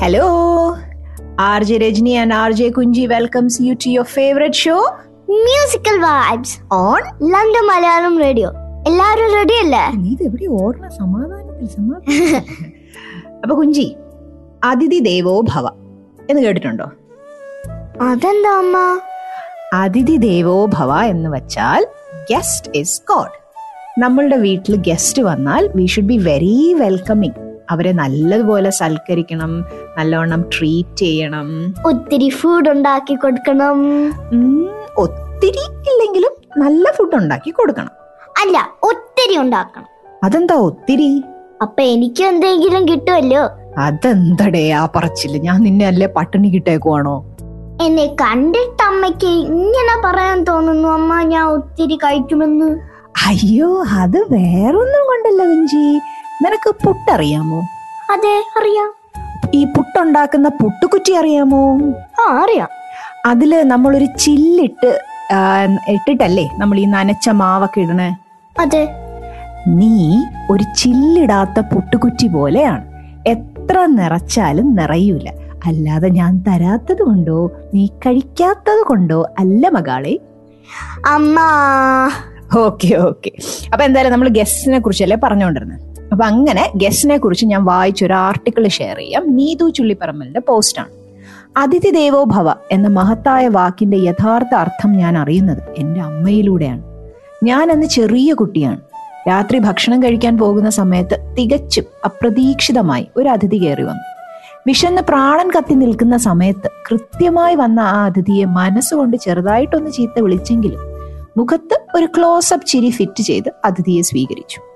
Hello, RJ Rajni and RJ Kunji welcomes you to your favorite show? Musical vibes on. London Malayalam radio എല്ലാവരും ready അല്ലേ? നീ ഇത് എവിടെ or no സമാധാനത്തിൽ സമാധാനം. അപ്പൊ കുഞ്ചി അതിഥി ദേവോ ഭവ എന്ന് കേട്ടിട്ടുണ്ടോ? അതെന്താ അമ്മ? അതിഥി ദേവോ ഭവ എന്ന് വെച്ചാൽ ഗസ്റ്റ് ഇസ് ഗോഡ് നമ്മളുടെ വീട്ടിൽ ഗസ്റ്റ് വന്നാൽ we should be very welcoming അവരെ നല്ലതുപോലെ സൽക്കരിക്കണം നല്ലവണ്ണം ട്രീറ്റ് ചെയ്യണം. ഒത്തിരി ഫുഡ് ഉണ്ടാക്കി കൊടുക്കണം. ഒത്തിരി ഇല്ലെങ്കിലും നല്ല ഫുഡ് ഉണ്ടാക്കി കൊടുക്കണം. അല്ല ഒത്തിരി ഉണ്ടാക്കണം. അതെന്താ ഒത്തിരി? അപ്പൊ എനിക്ക് എന്തെങ്കിലും കിട്ടുമല്ലോ? അതെന്തടേ ആ പറച്ചില്ല ഞാൻ നിന്നെ അല്ലേ പട്ടിണി കിട്ടേക്കുവാണോ? എന്നെ കണ്ടിട്ട് അമ്മയ്ക്ക് ഇങ്ങനെ പറയാൻ തോന്നുന്നു. അമ്മ ഞാൻ ഒത്തിരി കഴിക്കുമെന്ന്. അയ്യോ അത് വേറൊന്നും കൊണ്ടല്ല കുഞ്ചി നിനക്ക് പുട്ടറിയാമോ? അതെ അറിയാം. ഈ പുട്ടുണ്ടാക്കുന്ന പുട്ടുകുറ്റി അറിയാമോ? ആ അറിയാം. അതിൽ നമ്മളൊരു ചില്ലിട്ട് ഇട്ടിട്ടല്ലേ നമ്മൾ ഈ നനച്ച മാവൊക്കെ ഇടണേ? അതെ. നീ ഒരു ചില്ലിടാത്ത പുട്ടുകുറ്റി പോലെയാണ്. എത്ര നിറച്ചാലും നിറയൂല. അല്ലാതെ ഞാൻ തരാത്തത് കൊണ്ടോ നീ കഴിക്കാത്തത് കൊണ്ടോ അല്ല മകാളെ. അമ്മ. Okay okay. അപ്പൊ എന്തായാലും നമ്മൾ ഗസ്റ്റിനെ കുറിച്ചല്ലേ പറഞ്ഞുകൊണ്ടിരുന്നത് അപ്പൊ അങ്ങനെ ഗസ്റ്റിനെ കുറിച്ച് ഞാൻ വായിച്ചൊരു ആർട്ടിക്കിൾ ഷെയർ ചെയ്യാം. നീതു ചുള്ളിപ്പറമ്പലിന്റെ പോസ്റ്റാണ് അതിഥി ദേവോ ഭവ എന്ന മഹത്തായ വാക്കിന്റെ യഥാർത്ഥ അർത്ഥം ഞാൻ അറിയുന്നത് എന്റെ അമ്മയിലൂടെയാണ്. ഞാൻ അന്ന് ചെറിയ കുട്ടിയാണ്. രാത്രി ഭക്ഷണം കഴിക്കാൻ പോകുന്ന സമയത്ത് തികച്ചും അപ്രതീക്ഷിതമായി ഒരു അതിഥി കയറി വന്നു. വിശന്ന് പ്രാണൻ കത്തി നിൽക്കുന്ന സമയത്ത് കൃത്യമായി വന്ന ആ അതിഥിയെ മനസ്സുകൊണ്ട് ചെറുതായിട്ടൊന്ന് ചീത്ത വിളിച്ചെങ്കിലും മുഖത്ത് ഒരു ക്ലോസപ്പ് ചിരി ഫിറ്റ് ചെയ്ത് അതിഥിയെ സ്വീകരിച്ചു.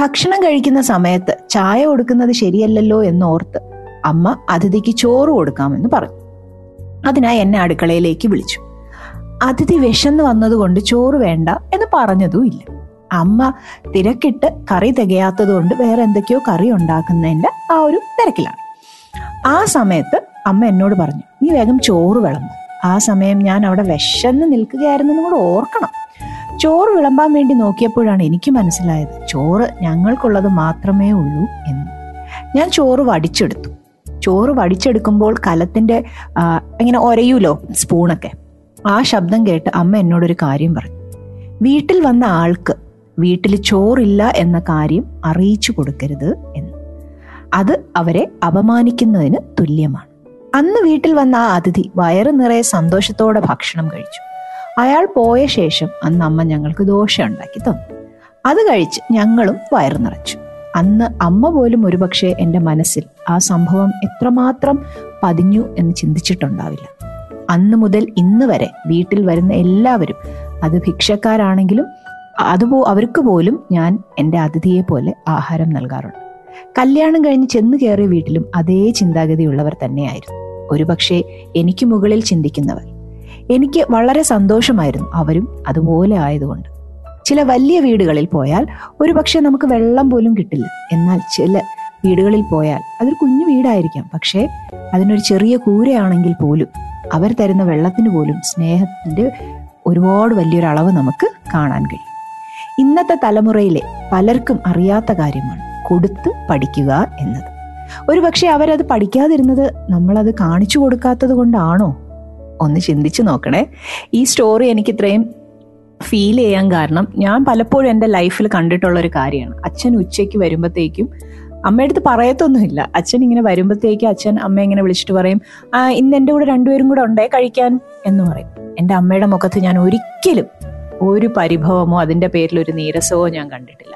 ഭക്ഷണം കഴിക്കുന്ന സമയത്ത് ചായ കൊടുക്കുന്നത് ശരിയല്ലല്ലോ എന്നോർത്ത് അമ്മ അതിഥിക്ക് ചോറ് കൊടുക്കാമെന്ന് പറഞ്ഞു. അതിനായി എന്നെ അടുക്കളയിലേക്ക് വിളിച്ചു. അതിഥി വിശന്ന് വന്നതുകൊണ്ട് ചോറ് വേണ്ട എന്ന് പറഞ്ഞതും ഇല്ല. അമ്മ തിരക്കിട്ട് കറി തികയാത്തത് കൊണ്ട് വേറെ എന്തൊക്കെയോ കറി ഉണ്ടാക്കുന്നതിന്റെ ആ ഒരു തിരക്കിലാണ്. ആ സമയത്ത് അമ്മ എന്നോട് പറഞ്ഞു നീ വേഗം ചോറ് വിളമ്പ്. ആ സമയം ഞാൻ അവിടെ വിശന്ന് നിൽക്കുകയായിരുന്നു കൂടെ ഓർക്കണം. ചോറ് വിളമ്പാൻ വേണ്ടി നോക്കിയപ്പോഴാണ് എനിക്ക് മനസ്സിലായത് ചോറ് ഞങ്ങൾക്കുള്ളത് മാത്രമേ ഉള്ളൂ എന്ന്. ഞാൻ ചോറ് വടിച്ചെടുത്തു. ചോറ് വടിച്ചെടുക്കുമ്പോൾ കലത്തിന്റെ ആ, ഇങ്ങനെ ഒരയൂലോ സ്പൂണൊക്കെ. ആ ശബ്ദം കേട്ട് അമ്മ എന്നോടൊരു കാര്യം പറഞ്ഞു. വീട്ടിൽ വന്ന ആൾക്ക് വീട്ടിൽ ചോറില്ല എന്ന കാര്യം അറിയിച്ചു കൊടുക്കരുത് എന്ന്. അത് അവരെ അപമാനിക്കുന്നതിന് തുല്യമാണ്. അന്ന് വീട്ടിൽ വന്ന ആ അതിഥി വയറ് നിറയെ സന്തോഷത്തോടെ ഭക്ഷണം കഴിച്ചു. അയാൾ പോയ ശേഷം അന്ന് അമ്മ ഞങ്ങൾക്ക് ദോശ ഉണ്ടാക്കി തന്നു. അത് കഴിച്ച് ഞങ്ങളും വയറു നിറച്ചു. അന്ന് അമ്മ പോലും ഒരുപക്ഷെ എന്റെ മനസ്സിൽ ആ സംഭവം എത്രമാത്രം പതിഞ്ഞു എന്ന് ചിന്തിച്ചിട്ടുണ്ടാവില്ല. അന്ന് മുതൽ ഇന്ന് വരെ വീട്ടിൽ വരുന്ന എല്ലാവരും അത് ഭിക്ഷക്കാരാണെങ്കിലും അതുപോ അവർക്ക് പോലും ഞാൻ എന്റെ അതിഥിയെ പോലെ ആഹാരം നൽകാറുണ്ട്. കല്യാണം കഴിഞ്ഞ് ചെന്ന് കയറിയ വീട്ടിലും അതേ ചിന്താഗതിയുള്ളവർ തന്നെയായിരുന്നു. ഒരുപക്ഷെ എനിക്ക് മുകളിൽ ചിന്തിക്കുന്നവർ എനിക്ക് വളരെ സന്തോഷമായിരുന്നു അവരും അതുപോലെ ആയതുകൊണ്ട്. ചില വലിയ വീടുകളിൽ പോയാൽ ഒരുപക്ഷെ നമുക്ക് വെള്ളം പോലും കിട്ടില്ല. എന്നാൽ ചില വീടുകളിൽ പോയാൽ അതൊരു കുഞ്ഞു വീടായിരിക്കാം. പക്ഷേ അതിനൊരു ചെറിയ കൂരയാണെങ്കിൽ പോലും അവർ തരുന്ന വെള്ളത്തിന് പോലും സ്നേഹത്തിന്റെ ഒരുപാട് വലിയൊരു അളവ് നമുക്ക് കാണാൻ കഴിയും. ഇന്നത്തെ തലമുറയിലെ പലർക്കും അറിയാത്ത കാര്യമാണ് കൊടുത്ത് പഠിക്കുക എന്നത്. ഒരുപക്ഷെ അവരത് പഠിക്കാതിരുന്നത് നമ്മളത് കാണിച്ചു കൊടുക്കാത്തത് കൊണ്ടാണോ? ഒന്ന് ചിന്തിച്ചു നോക്കണേ. ഈ സ്റ്റോറി എനിക്ക് ഇത്രയും ഫീൽ ചെയ്യാൻ കാരണം ഞാൻ പലപ്പോഴും എന്റെ ലൈഫിൽ കണ്ടിട്ടുള്ള ഒരു കാര്യമാണ്. അച്ഛൻ ഉച്ചയ്ക്ക് വരുമ്പോഴത്തേക്കും അമ്മയുടെ അടുത്ത് പറയത്തൊന്നുമില്ല. അച്ഛൻ ഇങ്ങനെ വരുമ്പോഴത്തേക്കും അച്ഛൻ അമ്മ ഇങ്ങനെ വിളിച്ചിട്ട് പറയും ഇന്ന് എന്റെ കൂടെ രണ്ടുപേരും കൂടെ ഉണ്ടേ കഴിക്കാൻ? എന്ന് പറയും. എന്റെ അമ്മയുടെ മുഖത്ത് ഞാൻ ഒരിക്കലും ഒരു പരിഭവമോ അതിന്റെ പേരിൽ ഒരു നീരസമോ ഞാൻ കണ്ടിട്ടില്ല.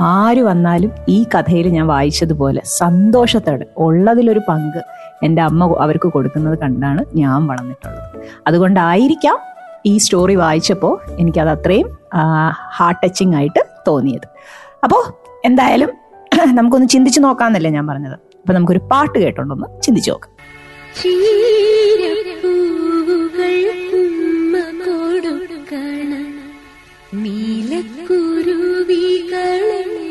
ആര് വന്നാലും ഈ കഥയിൽ ഞാൻ വായിച്ചതുപോലെ സന്തോഷത്തോടെ ഉള്ളതിലൊരു പങ്ക് എന്റെ അമ്മ അവർക്ക് കൊടുക്കുന്നത് കണ്ടാണ് ഞാൻ വളർന്നിട്ടുള്ളത്. അതുകൊണ്ടായിരിക്കാം ഈ സ്റ്റോറി വായിച്ചപ്പോൾ എനിക്കത് അത്രയും ഹാർട്ട് ടച്ചിങ് ആയിട്ട് തോന്നിയത്. അപ്പോൾ എന്തായാലും നമുക്കൊന്ന് ചിന്തിച്ചു നോക്കാന്നല്ലേ ഞാൻ പറഞ്ഞത്. അപ്പൊ നമുക്കൊരു പാട്ട് കേട്ടോണ്ടൊന്ന് ചിന്തിച്ചു നോക്കാം. കൊടുക്കണം.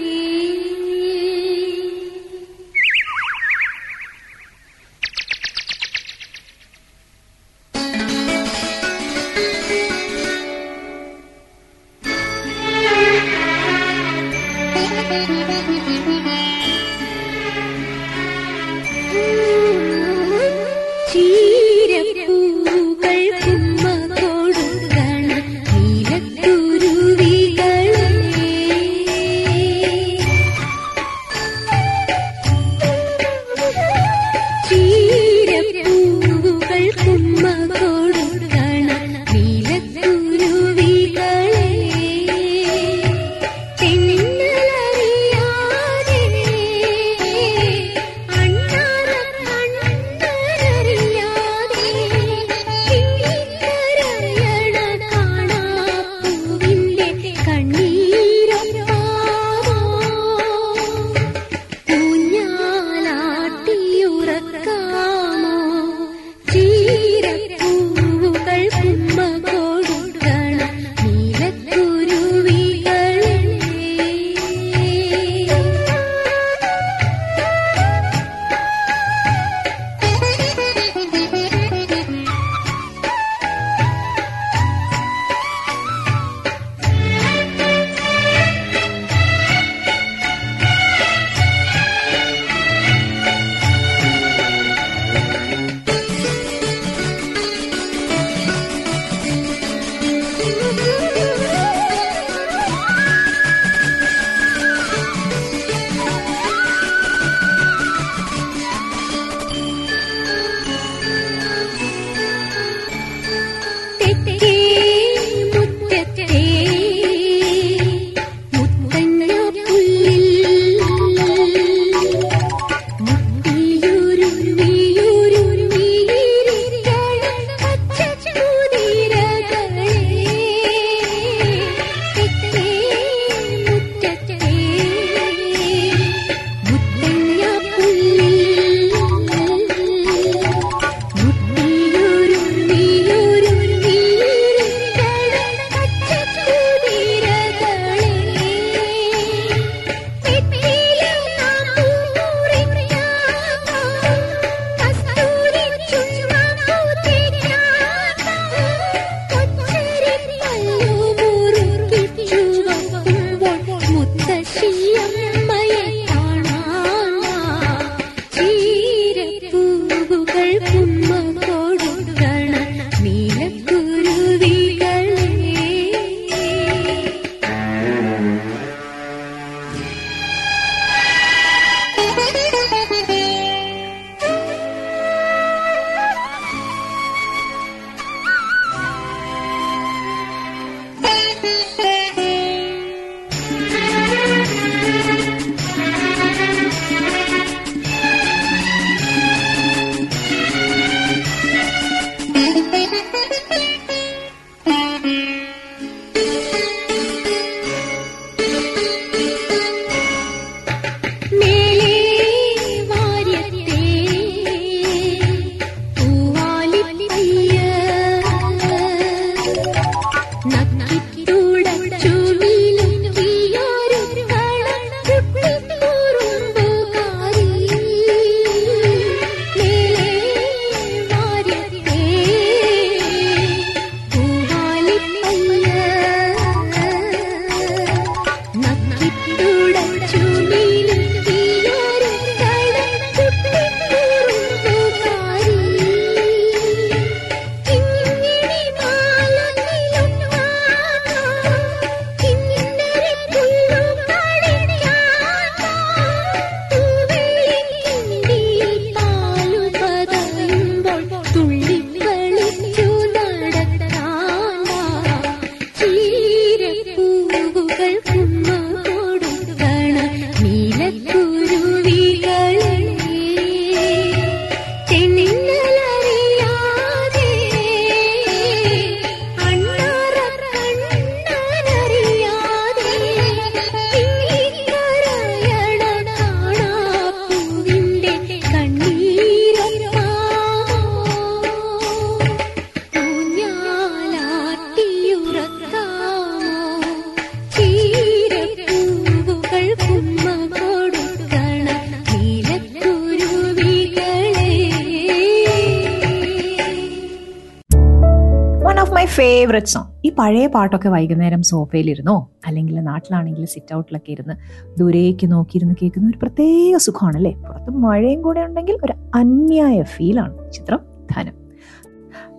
മൈ ഫേവറേറ്റ് സോങ് ഈ പഴയ പാട്ടൊക്കെ വൈകുന്നേരം സോഫയിലിരുന്നോ അല്ലെങ്കിൽ നാട്ടിലാണെങ്കിൽ സിറ്റ് ഔട്ടിലൊക്കെ ഇരുന്ന് ദൂരേക്ക് നോക്കിയിരുന്ന് കേൾക്കുന്ന ഒരു പ്രത്യേക സുഖമാണ് അല്ലേ പുറത്ത് മഴയും കൂടെ ഉണ്ടെങ്കിൽ ഒരു അന്യായ ഫീലാണ് ചിത്രം ധനം.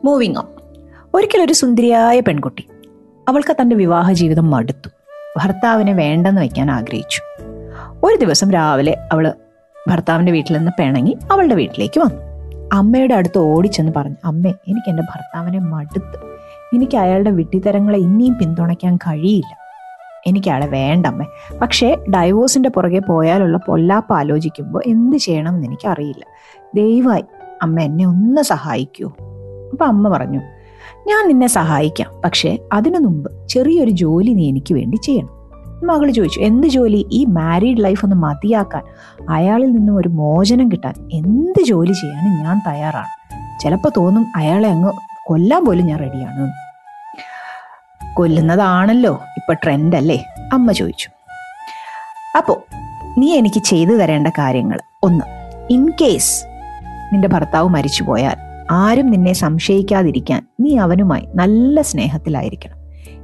മൂവിങ് ഓൺ ഒരിക്കലൊരു സുന്ദരിയായ പെൺകുട്ടി അവൾക്ക് തന്റെ വിവാഹ ജീവിതം മടുത്തു. ഭർത്താവിനെ വേണ്ടെന്ന് വയ്ക്കാൻ ആഗ്രഹിച്ചു. ഒരു ദിവസം രാവിലെ അവൾ ഭർത്താവിന്റെ വീട്ടിൽ നിന്ന് പിണങ്ങി അവളുടെ വീട്ടിലേക്ക് വന്നു. അമ്മയുടെ അടുത്ത് ഓടിച്ചെന്ന് പറഞ്ഞു അമ്മേ എനിക്ക് എന്റെ ഭർത്താവിനെ മടുത്ത്. എനിക്ക് അയാളുടെ വിട്ടിത്തരങ്ങളെ ഇനിയും പിന്തുണയ്ക്കാൻ കഴിയില്ല. എനിക്ക് അയാളെ വേണ്ടമ്മേ പക്ഷേ ഡൈവോഴ്സിന്റെ പുറകെ പോയാലുള്ള പൊല്ലാപ്പ് ആലോചിക്കുമ്പോൾ എന്ത് ചെയ്യണം എന്ന് എനിക്കറിയില്ല. ദയവായി അമ്മ എന്നെ ഒന്ന് സഹായിക്കൂ. അപ്പം അമ്മ പറഞ്ഞു ഞാൻ നിന്നെ സഹായിക്കാം. പക്ഷേ അതിനു മുമ്പ് ചെറിയൊരു ജോലി നീ എനിക്ക് വേണ്ടി ചെയ്യണം. മകൾ ചോദിച്ചു എന്ത് ജോലി? ഈ മാരീഡ് ലൈഫ് ഒന്ന് മതിയാക്കാൻ അയാളിൽ നിന്നും ഒരു മോചനം കിട്ടാൻ എന്ത് ജോലി ചെയ്യാനും ഞാൻ തയ്യാറാണ്? ചിലപ്പോൾ തോന്നും അയാളെ അങ്ങ് കൊല്ലാൻ പോലും ഞാൻ റെഡിയാണ്. കൊല്ലുന്നതാണല്ലോ ഇപ്പൊ ട്രെൻഡ് അല്ലേ? അമ്മ ചോദിച്ചു. അപ്പോ നീ എനിക്ക് ചെയ്തു തരേണ്ട കാര്യങ്ങൾ. ഒന്ന് ഇൻ കേസ് നിന്റെ ഭർത്താവ് മരിച്ചു പോയാൽ ആരും നിന്നെ സംശയിക്കാതിരിക്കാൻ നീ അവനുമായി നല്ല സ്നേഹത്തിലായിരിക്കണം.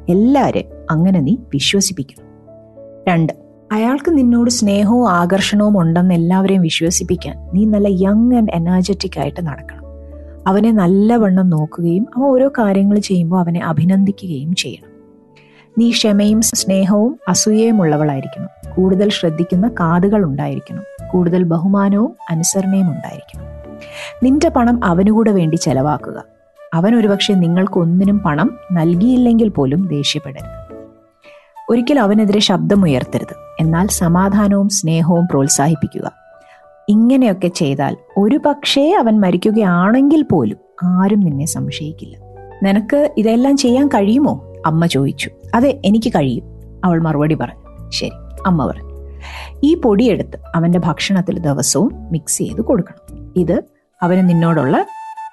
എല്ലാവരെയും അങ്ങനെ നീ വിശ്വസിപ്പിക്കണം. രണ്ട് അയാൾക്ക് നിന്നോട് സ്നേഹവും ആകർഷണവും ഉണ്ടെന്ന് എല്ലാവരെയും വിശ്വസിപ്പിക്കാൻ നീ നല്ല യങ് ആൻഡ് എനർജറ്റിക് ആയിട്ട് നടക്കണം. അവനെ നല്ലവണ്ണം നോക്കുകയും അവൻ ഓരോ കാര്യങ്ങൾ ചെയ്യുമ്പോൾ അവനെ അഭിനന്ദിക്കുകയും ചെയ്യണം. നീ ക്ഷമയും സ്നേഹവും അസൂയയും ഉള്ളവളായിരിക്കണം. കൂടുതൽ ശ്രദ്ധിക്കുന്ന കാതുകൾ ഉണ്ടായിരിക്കണം. കൂടുതൽ ബഹുമാനവും അനുസരണയും ഉണ്ടായിരിക്കണം. നിന്റെ പണം അവനുകൂടെ വേണ്ടി ചെലവാക്കുക. അവൻ ഒരുപക്ഷെ നിങ്ങൾക്കൊന്നിനും പണം നൽകിയില്ലെങ്കിൽ പോലും ദേഷ്യപ്പെടരുത്. ഒരിക്കൽ അവനെതിരെ ശബ്ദമുയർത്തരുത്. എന്നാൽ സമാധാനവും സ്നേഹവും പ്രോത്സാഹിപ്പിക്കുക. ഇങ്ങനെയൊക്കെ ചെയ്താൽ ഒരു പക്ഷേ അവൻ മരിക്കുകയാണെങ്കിൽ പോലും ആരും നിന്നെ സംശയിക്കില്ല. നിനക്ക് ഇതെല്ലാം ചെയ്യാൻ കഴിയുമോ? അമ്മ ചോദിച്ചു. അതെ എനിക്ക് കഴിയും. അവൾ മറുപടി പറഞ്ഞു. ശരി അമ്മ പറഞ്ഞു. ഈ പൊടിയെടുത്ത് അവന്റെ ഭക്ഷണത്തിൽ ദിവസവും മിക്സ് ചെയ്ത് കൊടുക്കണം. ഇത് അവന് നിന്നോടുള്ള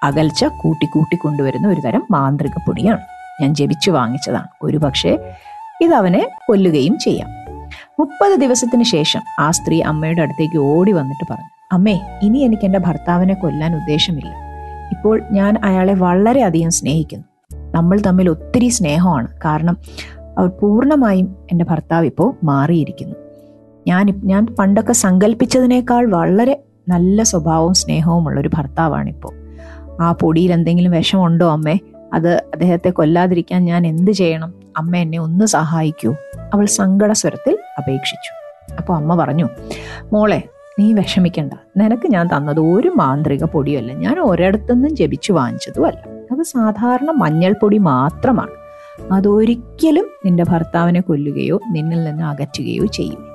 അകൽച്ച കൂട്ടി കൂട്ടി കൊണ്ടുവരുന്ന ഒരു തരം മാന്ത്രിക പൊടിയാണ്. ഞാൻ ജപിച്ചു വാങ്ങിച്ചതാണ്. ഒരു പക്ഷേ ഇത് അവനെ കൊല്ലുകയും ചെയ്യാം. മുപ്പത് ദിവസത്തിന് ശേഷം ആ സ്ത്രീ അമ്മയുടെ അടുത്തേക്ക് ഓടി വന്നിട്ട് പറഞ്ഞു അമ്മേ ഇനി എനിക്ക് എന്റെ ഭർത്താവിനെ കൊല്ലാൻ ഉദ്ദേശമില്ല. ഇപ്പോൾ ഞാൻ അയാളെ വളരെയധികം സ്നേഹിക്കുന്നു. നമ്മൾ തമ്മിൽ ഒത്തിരി സ്നേഹമാണ്. കാരണം അവർ പൂർണമായും എന്റെ ഭർത്താവ് ഇപ്പോൾ മാറിയിരിക്കുന്നു. ഞാൻ ഞാൻ പണ്ടൊക്കെ സങ്കല്പിച്ചതിനേക്കാൾ വളരെ നല്ല സ്വഭാവവും സ്നേഹവും ഉള്ളൊരു ഭർത്താവാണിപ്പോൾ ആ പൊടിയിൽ എന്തെങ്കിലും വിഷമുണ്ടോ അമ്മേ? അത് അദ്ദേഹത്തെ കൊല്ലാതിരിക്കാൻ ഞാൻ എന്ത് ചെയ്യണം? അമ്മ എന്നെ ഒന്ന് സഹായിക്കൂ. അവൾ സങ്കട സ്വരത്തിൽ അപേക്ഷിച്ചു. അപ്പോൾ അമ്മ പറഞ്ഞു മോളെ നീ വിഷമിക്കണ്ട. നിനക്ക് ഞാൻ തന്നത് ഒരു മാന്ത്രിക പൊടിയല്ല ഞാൻ ഒരിടത്തുനിന്നും ജപിച്ചു വാങ്ങിച്ചതുമല്ല. അത് സാധാരണ മഞ്ഞൾപ്പൊടി മാത്രമാണ്. അതൊരിക്കലും നിന്റെ ഭർത്താവിനെ കൊല്ലുകയോ നിന്നിൽ നിന്ന് അകറ്റുകയോ ചെയ്യും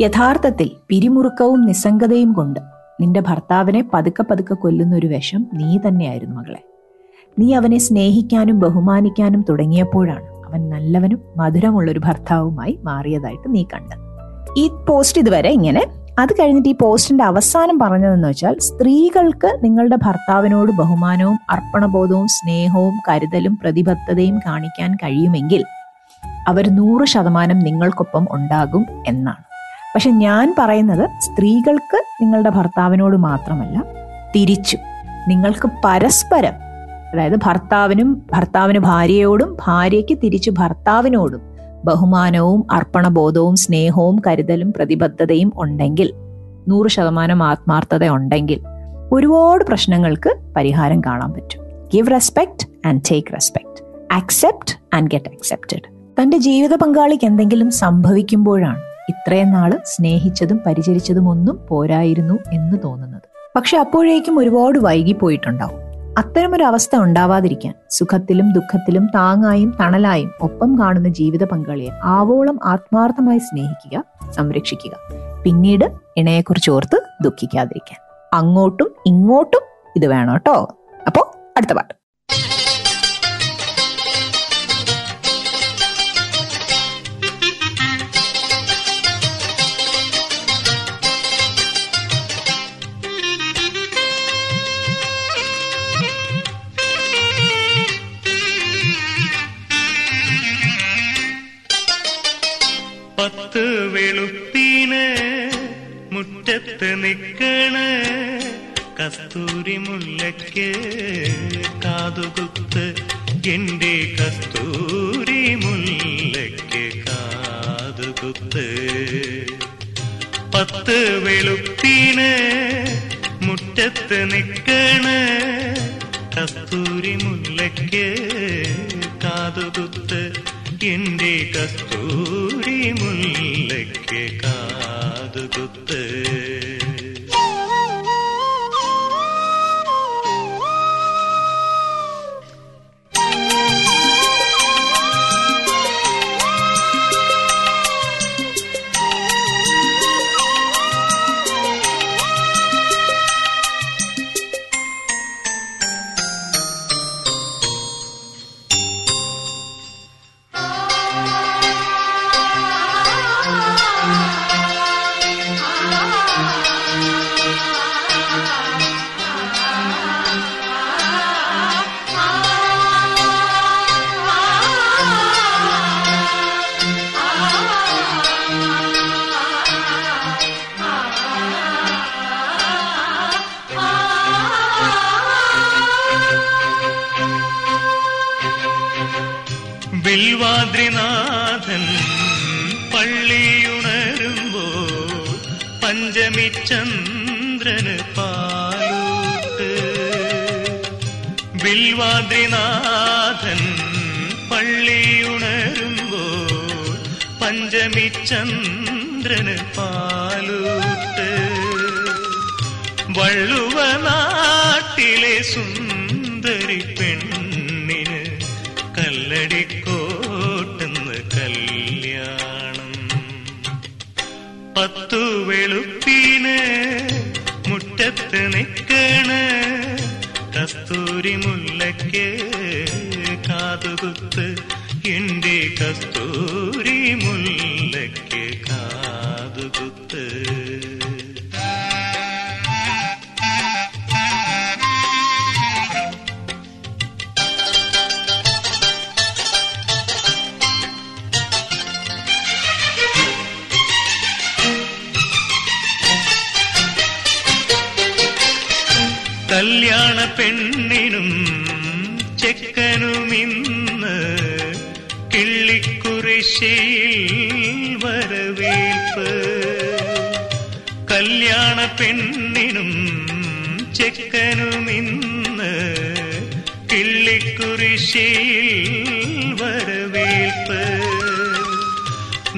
യഥാർത്ഥത്തിൽ പിരിമുറുക്കവും നിസ്സംഗതയും കൊണ്ട് നിന്റെ ഭർത്താവിനെ പതുക്കെ പതുക്കെ കൊല്ലുന്ന ഒരു വിഷം നീ തന്നെയായിരുന്നു മകളെ. നീ അവനെ സ്നേഹിക്കാനും ബഹുമാനിക്കാനും തുടങ്ങിയപ്പോഴാണ് നല്ലവനും മധുരമുള്ള ഒരു ഭർത്താവുമായി മാറിയതായിട്ട് നീ കണ്ട്. ഈ പോസ്റ്റ് ഇതുവരെ ഇങ്ങനെ അത് കഴിഞ്ഞിട്ട് ഈ പോസ്റ്റിന്റെ അവസാനം പറഞ്ഞതെന്ന് വെച്ചാൽ സ്ത്രീകൾക്ക് നിങ്ങളുടെ ഭർത്താവിനോട് ബഹുമാനവും അർപ്പണബോധവും സ്നേഹവും കരുതലും പ്രതിബദ്ധതയും കാണിക്കാൻ കഴിയുമെങ്കിൽ അവർ നൂറ് ശതമാനം നിങ്ങൾക്കൊപ്പം ഉണ്ടാകും എന്നാണ്. പക്ഷെ ഞാൻ പറയുന്നത് സ്ത്രീകൾക്ക് നിങ്ങളുടെ ഭർത്താവിനോട് മാത്രമല്ല തിരിച്ചു. നിങ്ങൾക്ക് പരസ്പരം അതായത് ഭർത്താവിനും ഭർത്താവിന് ഭാര്യയോടും ഭാര്യയ്ക്ക് തിരിച്ചു ഭർത്താവിനോടും ബഹുമാനവും അർപ്പണബോധവും സ്നേഹവും കരുതലും പ്രതിബദ്ധതയും ഉണ്ടെങ്കിൽ നൂറ് ശതമാനം ആത്മാർത്ഥത ഉണ്ടെങ്കിൽ ഒരുപാട് പ്രശ്നങ്ങൾക്ക് പരിഹാരം കാണാൻ പറ്റും. Give respect and take respect accept and get accepted തന്റെ ജീവിത പങ്കാളിക്ക് എന്തെങ്കിലും സംഭവിക്കുമ്പോഴാണ് ഇത്രയും നാൾ സ്നേഹിച്ചതും പരിചരിച്ചതും ഒന്നും പോരായിരുന്നു എന്ന് തോന്നുന്നത്. പക്ഷെ അപ്പോഴേക്കും ഒരുപാട് വൈകിപ്പോയിട്ടുണ്ടാവും. അത്തരമൊരു അവസ്ഥ ഉണ്ടാവാതിരിക്കാൻ സുഖത്തിലും ദുഃഖത്തിലും താങ്ങായും തണലായും ഒപ്പം കാണുന്ന ജീവിത പങ്കാളിയെ ആവോളം ആത്മാർത്ഥമായി സ്നേഹിക്കുക സംരക്ഷിക്കുക. പിന്നീട് ഇണയെക്കുറിച്ച് ഓർത്ത് ദുഃഖിക്കാതിരിക്കാൻ. അങ്ങോട്ടും ഇങ്ങോട്ടും ഇത് വേണം കേട്ടോ. അപ്പോ അടുത്ത പാട്ട്. മുറ്റത്ത് നിൽക്കണ കസ്തൂരി മുല്ലയ്ക്ക് കാതുകുത്ത് എന്റെ കസ്തൂരി മുല്ലയ്ക്ക് കാതുകുത്ത്. പത്ത് വെളുത്തീണ് മുറ്റത്ത് നിൽക്കണ കസ്തൂരി മുല്ലയ്ക്ക് കാതുകുത്ത് എന്റെ കസ്തൂരി മുല്ലയ്ക്ക് കാതുകുത്ത്. ചന്ദ്രന് പാലൂട്ട്. ബിൽവാദ്രിനാഥൻ പള്ളിയുണരുമ്പോ പഞ്ചമി ചന്ദ്രന് പാലൂട്ട്. വള്ളുവ നാട്ടിലെ സുന്ദരി പെണ്ണിന് കല്ലടിക്കോട്ടെന്ന് കല്യാണം. പത്തു മുറ്റത്ത് നിക്കണ്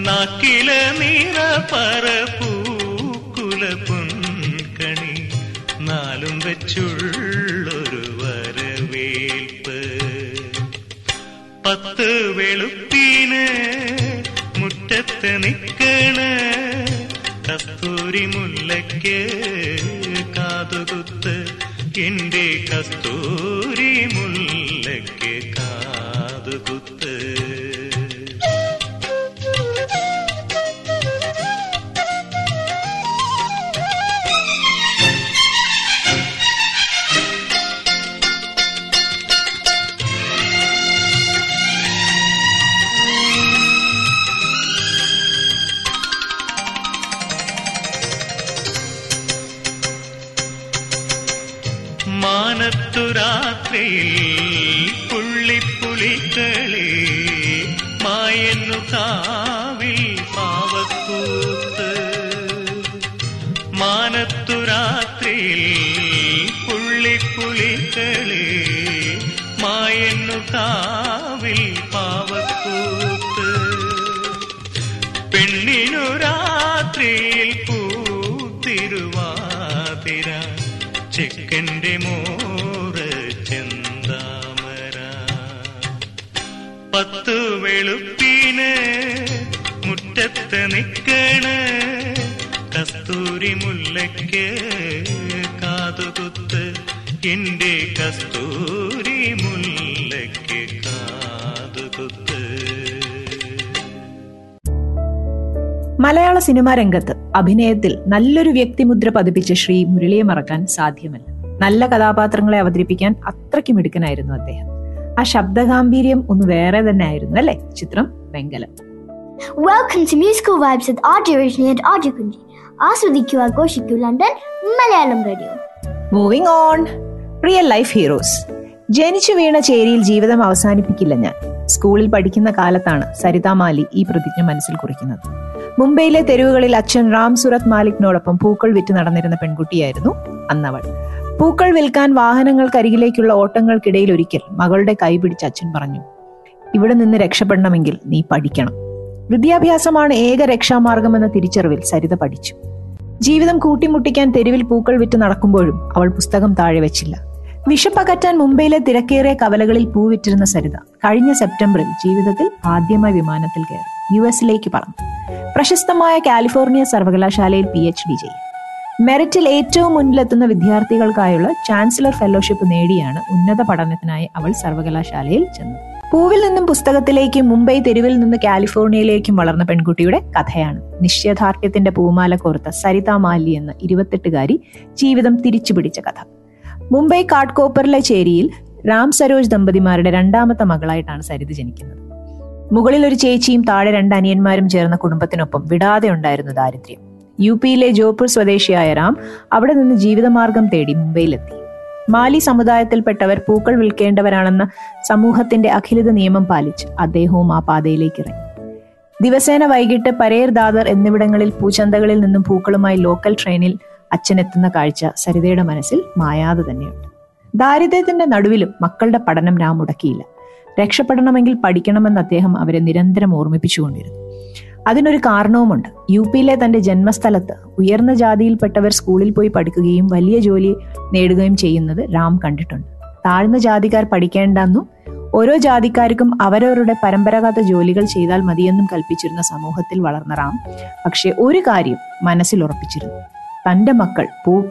നാക്കില നീറ പറപ്പൂക്കുല പൊൻകണി. നാലും വെച്ചുള്ളൊരു വരവേൽപ്പ്. പത്ത് വെളുപ്പീന് മുറ്റത്ത് നിക്കണ. കസ്തൂരി മുല്ലയ്ക്ക് കാതുകുത്ത് എന്റെ കസ്തൂരി മുല്ലയ്ക്ക് കാതുകുത്ത്. കാതുകുത്ത് എന്റെ കസ്തൂരി മുല്ലയ്ക്ക് കാതുകുത്ത് മലയാള സിനിമാ രംഗത്ത് അഭിനയത്തിൽ നല്ലൊരു വ്യക്തിമുദ്ര പതിപ്പിച്ച ശ്രീ മുരളിയെ മറക്കാൻ സാധ്യമല്ല. നല്ല കഥാപാത്രങ്ങളെ അവതരിപ്പിക്കാൻ അത്രയ്ക്ക് മിടുക്കനായിരുന്നു അദ്ദേഹം. ആ ശബ്ദഗാംഭീര്യം ഒന്ന് വേറെ തന്നെ ആയിരുന്നു അല്ലേ? ചിത്രം വെങ്കലം. Welcome to Musical Vibes with Audio and RJ Kunji. ആസ്വദിക്കുക ആഘോഷിക്കൂ London Malayalam radio. Moving on real life heroes ജനിച്ചു വീണ ചേരിയിൽ ജീവിതം അവസാനിപ്പിക്കില്ല ഞാൻ. സ്കൂളിൽ പഠിക്കുന്ന കാലത്താണ് സരിതാ മാലി ഈ പ്രതിജ്ഞ മനസ്സിൽ കുറിക്കുന്നത്. മുംബൈയിലെ തെരുവുകളിൽ അച്ഛൻ റാം സുരത് മാലിക്കിനോടൊപ്പം പൂക്കൾ വിറ്റ് നടന്നിരുന്ന പെൺകുട്ടിയായിരുന്നു അന്നവൾ. പൂക്കൾ വിൽക്കാൻ വാഹനങ്ങൾക്കരികിലേക്കുള്ള ഓട്ടങ്ങൾക്കിടയിൽ ഒരിക്കൽ മകളുടെ കൈ പിടിച്ച് അച്ഛൻ പറഞ്ഞു ഇവിടെ നിന്ന് രക്ഷപ്പെടണമെങ്കിൽ നീ പഠിക്കണം. വിദ്യാഭ്യാസമാണ് ഏക രക്ഷാമാർഗമെന്ന തിരിച്ചറിവിൽ സരിത പഠിച്ചു. ജീവിതം കൂട്ടിമുട്ടിക്കാൻ തെരുവിൽ പൂക്കൾ വിറ്റ് നടക്കുമ്പോഴും അവൾ പുസ്തകം താഴെ വെച്ചില്ല. വിഷപ്പകറ്റാൻ മുംബൈയിലെ തിരക്കേറിയ കവലകളിൽ പൂവിറ്റിരുന്ന സരിത കഴിഞ്ഞ സെപ്റ്റംബറിൽ ജീവിതത്തിൽ ആദ്യമായി വിമാനത്തിൽ കയറി യു എസിലേക്ക് പറന്നു. പ്രശസ്തമായ കാലിഫോർണിയ സർവകലാശാലയിൽ പി എച്ച് ഡി ചെയ്യും. മെറിറ്റിൽ ഏറ്റവും മുന്നിലെത്തുന്ന വിദ്യാർത്ഥികൾക്കായുള്ള ചാൻസലർ ഫെലോഷിപ്പ് നേടിയാണ് ഉന്നത പഠനത്തിനായി അവൾ സർവകലാശാലയിൽ ചെന്നത്. പൂവിൽ നിന്നും പുസ്തകത്തിലേക്കും മുംബൈ തെരുവിൽ നിന്ന് കാലിഫോർണിയയിലേക്കും വളർന്ന പെൺകുട്ടിയുടെ കഥയാണ്. നിശ്ചയദാർഢ്യത്തിന്റെ പൂമാല കോർത്ത സരിത മാലി എന്ന ഇരുപത്തെട്ടുകാരി ജീവിതം തിരിച്ചു പിടിച്ച കഥ. മുംബൈ കാട്ട്കോപ്പറിലെ ചേരിയിൽ രാം സരോജ് ദമ്പതിമാരുടെ രണ്ടാമത്തെ മകളായിട്ടാണ് സരിത ജനിക്കുന്നത്. മുകളിൽ ഒരു ചേച്ചിയും താഴെ രണ്ട് അനിയന്മാരും ചേർന്ന കുടുംബത്തിനൊപ്പം വിടാതെ ഉണ്ടായിരുന്നു ദാരിദ്ര്യം. യു പിയിലെ ജോപ്പൂർ സ്വദേശിയായ രാം അവിടെ നിന്ന് ജീവിതമാർഗം തേടി മുംബൈയിലെത്തി. മാലി സമുദായത്തിൽപ്പെട്ടവർ പൂക്കൾ വിൽക്കേണ്ടവരാണെന്ന സമൂഹത്തിന്റെ അഖിലിത നിയമം പാലിച്ച് അദ്ദേഹവും ആ പാതയിലേക്ക് ഇറങ്ങി ദിവസേന വൈകിട്ട് പരേർ ദാദർ എന്നിവിടങ്ങളിൽ പൂച്ചന്തകളിൽ നിന്നും പൂക്കളുമായി ലോക്കൽ ട്രെയിനിൽ അച്ഛനെത്തുന്ന കാഴ്ച സരിതയുടെ മനസ്സിൽ മായാതെ തന്നെയുണ്ട്. ദാരിദ്ര്യത്തിന്റെ നടുവിലും മക്കളുടെ പഠനം നാം മുടക്കിയില്ല. രക്ഷപ്പെടണമെങ്കിൽ പഠിക്കണമെന്ന് അദ്ദേഹം അവരെ നിരന്തരം ഓർമ്മിപ്പിച്ചുകൊണ്ടിരുന്നു. അതിനൊരു കാരണവുമുണ്ട്. യു പിയിലെ തന്റെ ജന്മസ്ഥലത്ത് ഉയർന്ന ജാതിയിൽപ്പെട്ടവർ സ്കൂളിൽ പോയി പഠിക്കുകയും വലിയ ജോലി നേടുകയും ചെയ്യുന്നത് രാം കണ്ടിട്ടുണ്ട്. താഴ്ന്ന ജാതിക്കാർ പഠിക്കേണ്ടെന്നും ഓരോ ജാതിക്കാർക്കും അവരവരുടെ പരമ്പരാഗത ജോലികൾ ചെയ്താൽ മതിയെന്നും കൽപ്പിച്ചിരുന്ന സമൂഹത്തിൽ വളർന്ന റാം പക്ഷെ ഒരു കാര്യം മനസ്സിൽ ഉറപ്പിച്ചിരുന്നു. തന്റെ മക്കൾ പൂ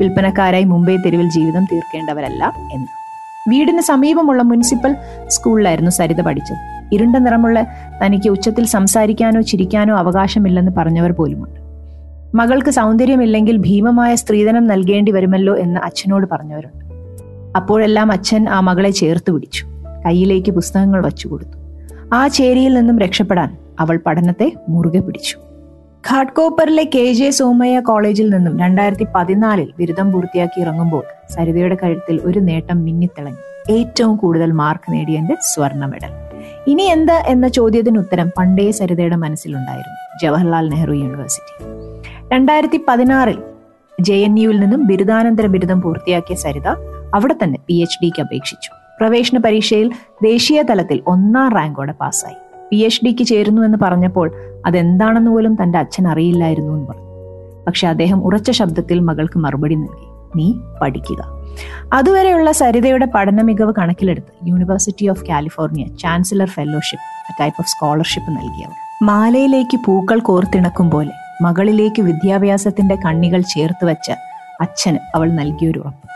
വിൽപ്പനക്കാരായി മുംബൈ തെരുവിൽ ജീവിതം തീർക്കേണ്ടവരല്ല എന്ന്. വീടിന് സമീപമുള്ള മുനിസിപ്പൽ സ്കൂളിലായിരുന്നു സരിത പഠിച്ചത്. ഇരുണ്ട നിറമുള്ള തനിക്ക് ഉച്ചത്തിൽ സംസാരിക്കാനോ ചിരിക്കാനോ അവകാശമില്ലെന്ന് പറഞ്ഞവർ പോലുമുണ്ട്. മകൾക്ക് സൗന്ദര്യമില്ലെങ്കിൽ ഭീമമായ സ്ത്രീധനം നൽകേണ്ടി വരുമല്ലോ എന്ന് അച്ഛനോട് പറഞ്ഞവരുണ്ട്. അപ്പോഴെല്ലാം അച്ഛൻ ആ മകളെ ചേർത്ത് പിടിച്ചു. കയ്യിലേക്ക് പുസ്തകങ്ങൾ വച്ചു കൊടുത്തു ആ ചേരിയിൽ നിന്നും രക്ഷപ്പെടാൻ അവൾ പഠനത്തെ മുറുകെ പിടിച്ചു. ഘാട്ട്കോപ്പറിലെ കെ ജെ സോമയ്യ കോളേജിൽ നിന്നും രണ്ടായിരത്തി പതിനാലിൽ ബിരുദം പൂർത്തിയാക്കി ഇറങ്ങുമ്പോൾ സരിതയുടെ കഴുത്തിൽ ഒരു നേട്ടം മിന്നിത്തിളങ്ങി. ഏറ്റവും കൂടുതൽ മാർക്ക് നേടിയതിന്റെ സ്വർണ മെഡൽ. ഇനി എന്ത് എന്ന ചോദ്യത്തിന് ഉത്തരം പണ്ടേ സരിതയുടെ മനസ്സിലുണ്ടായിരുന്നു. ജവഹർലാൽ നെഹ്റു യൂണിവേഴ്സിറ്റി. രണ്ടായിരത്തി പതിനാറിൽ ജെ എൻ യുവിൽ നിന്നും ബിരുദാനന്തര ബിരുദം പൂർത്തിയാക്കിയ സരിത അവിടെ തന്നെ പി എച്ച് ഡിക്ക് അപേക്ഷിച്ചു. പ്രവേശന പരീക്ഷയിൽ ദേശീയ തലത്തിൽ ഒന്നാം റാങ്കോടെ പാസ്സായി. പി എച്ച് ഡിക്ക് ചേരുന്നു എന്ന് പറഞ്ഞപ്പോൾ അതെന്താണെന്ന് പോലും തന്റെ അച്ഛൻ അറിയില്ലായിരുന്നു എന്ന് പറഞ്ഞു. പക്ഷെ അദ്ദേഹം ഉറച്ച ശബ്ദത്തിൽ മകൾക്ക് മറുപടി നൽകി. നീ പഠിക്കുക. അതുവരെയുള്ള സരിതയുടെ പഠന മികവ് കണക്കിലെടുത്ത് university of California chancellor fellowship type of scholarship നൽകിയവർ മാലയിലേക്ക് പൂക്കൾ കോർത്തിണക്കും പോലെ മകളിലേക്ക് വിദ്യാഭ്യാസത്തിന്റെ കണ്ണികൾ ചേർത്ത് വെച്ച അച്ഛന് അവൾ നൽകിയൊരു ഉറപ്പ്.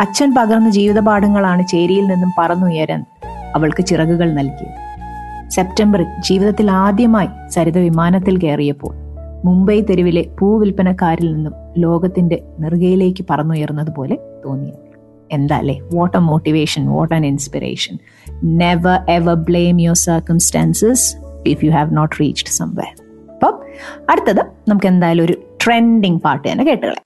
അച്ഛൻ പകർന്ന ജീവിതപാഠങ്ങളാണ് ചേരിയിൽ നിന്നും പറന്നുയരാൻ അവൾക്ക് ചിറകുകൾ നൽകിയത്. സെപ്റ്റംബറിൽ ജീവിതത്തിൽ ആദ്യമായി സരിത വിമാനത്തിൽ കയറിയപ്പോൾ മുംബൈ തെരുവിലെ പൂവിൽപ്പനക്കാരിൽ നിന്നും ലോകത്തിന്റെ നെറുകയിലേക്ക് പറന്നുയർന്നതുപോലെ തോന്നി എന്താ അല്ലേ what a motivation what an inspiration never ever blame your circumstances if you have not reached somewhere അപ്പം അടുത്തത് നമുക്ക് എന്തായാലും ഒരു ട്രെൻഡിങ് പാട്ട് തന്നെ കേട്ടുകളെ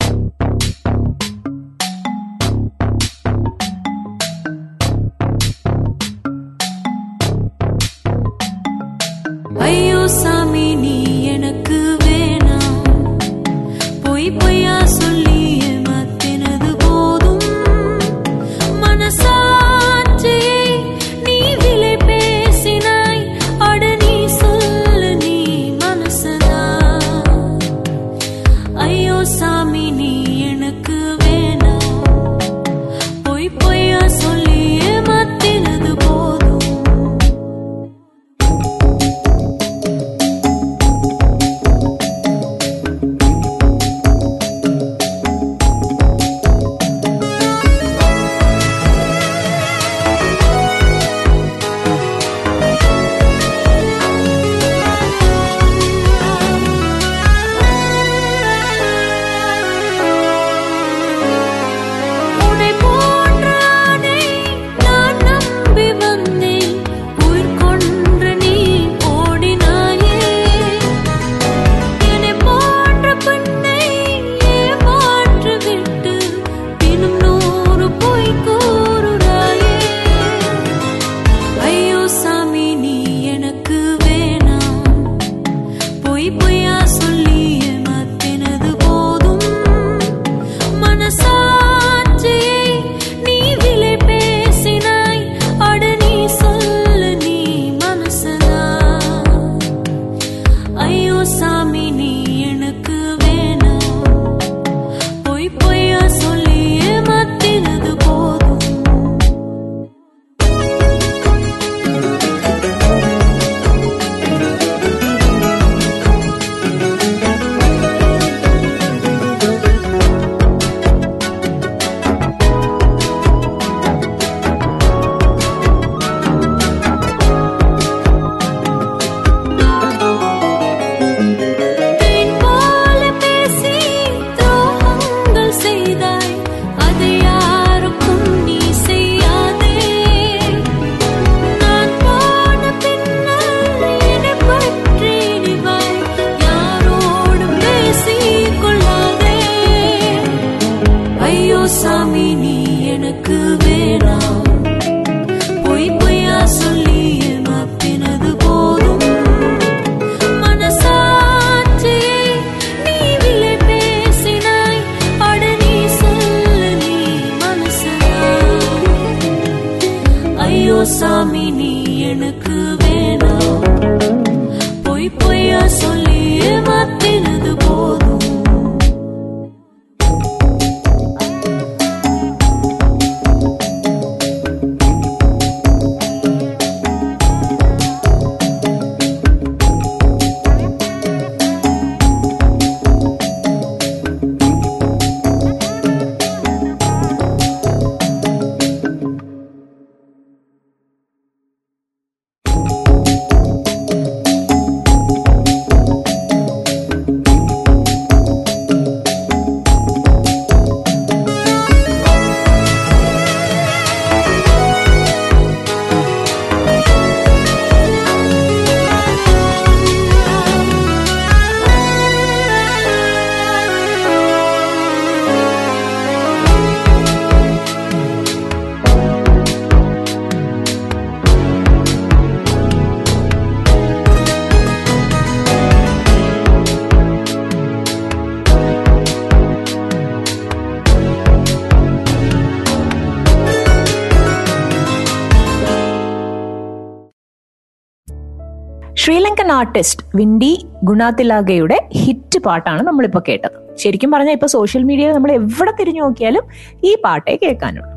ശ്രീലങ്കൻ ആർട്ടിസ്റ്റ് വിൻഡി ഗുണാതിലാഗയുടെ ഹിറ്റ് പാട്ടാണ് നമ്മളിപ്പോൾ കേട്ടത്. ശരിക്കും പറഞ്ഞാൽ ഇപ്പൊ സോഷ്യൽ മീഡിയയിൽ നമ്മൾ എവിടെ തിരിഞ്ഞു നോക്കിയാലും ഈ പാട്ടേ കേൾക്കാനുള്ളൂ.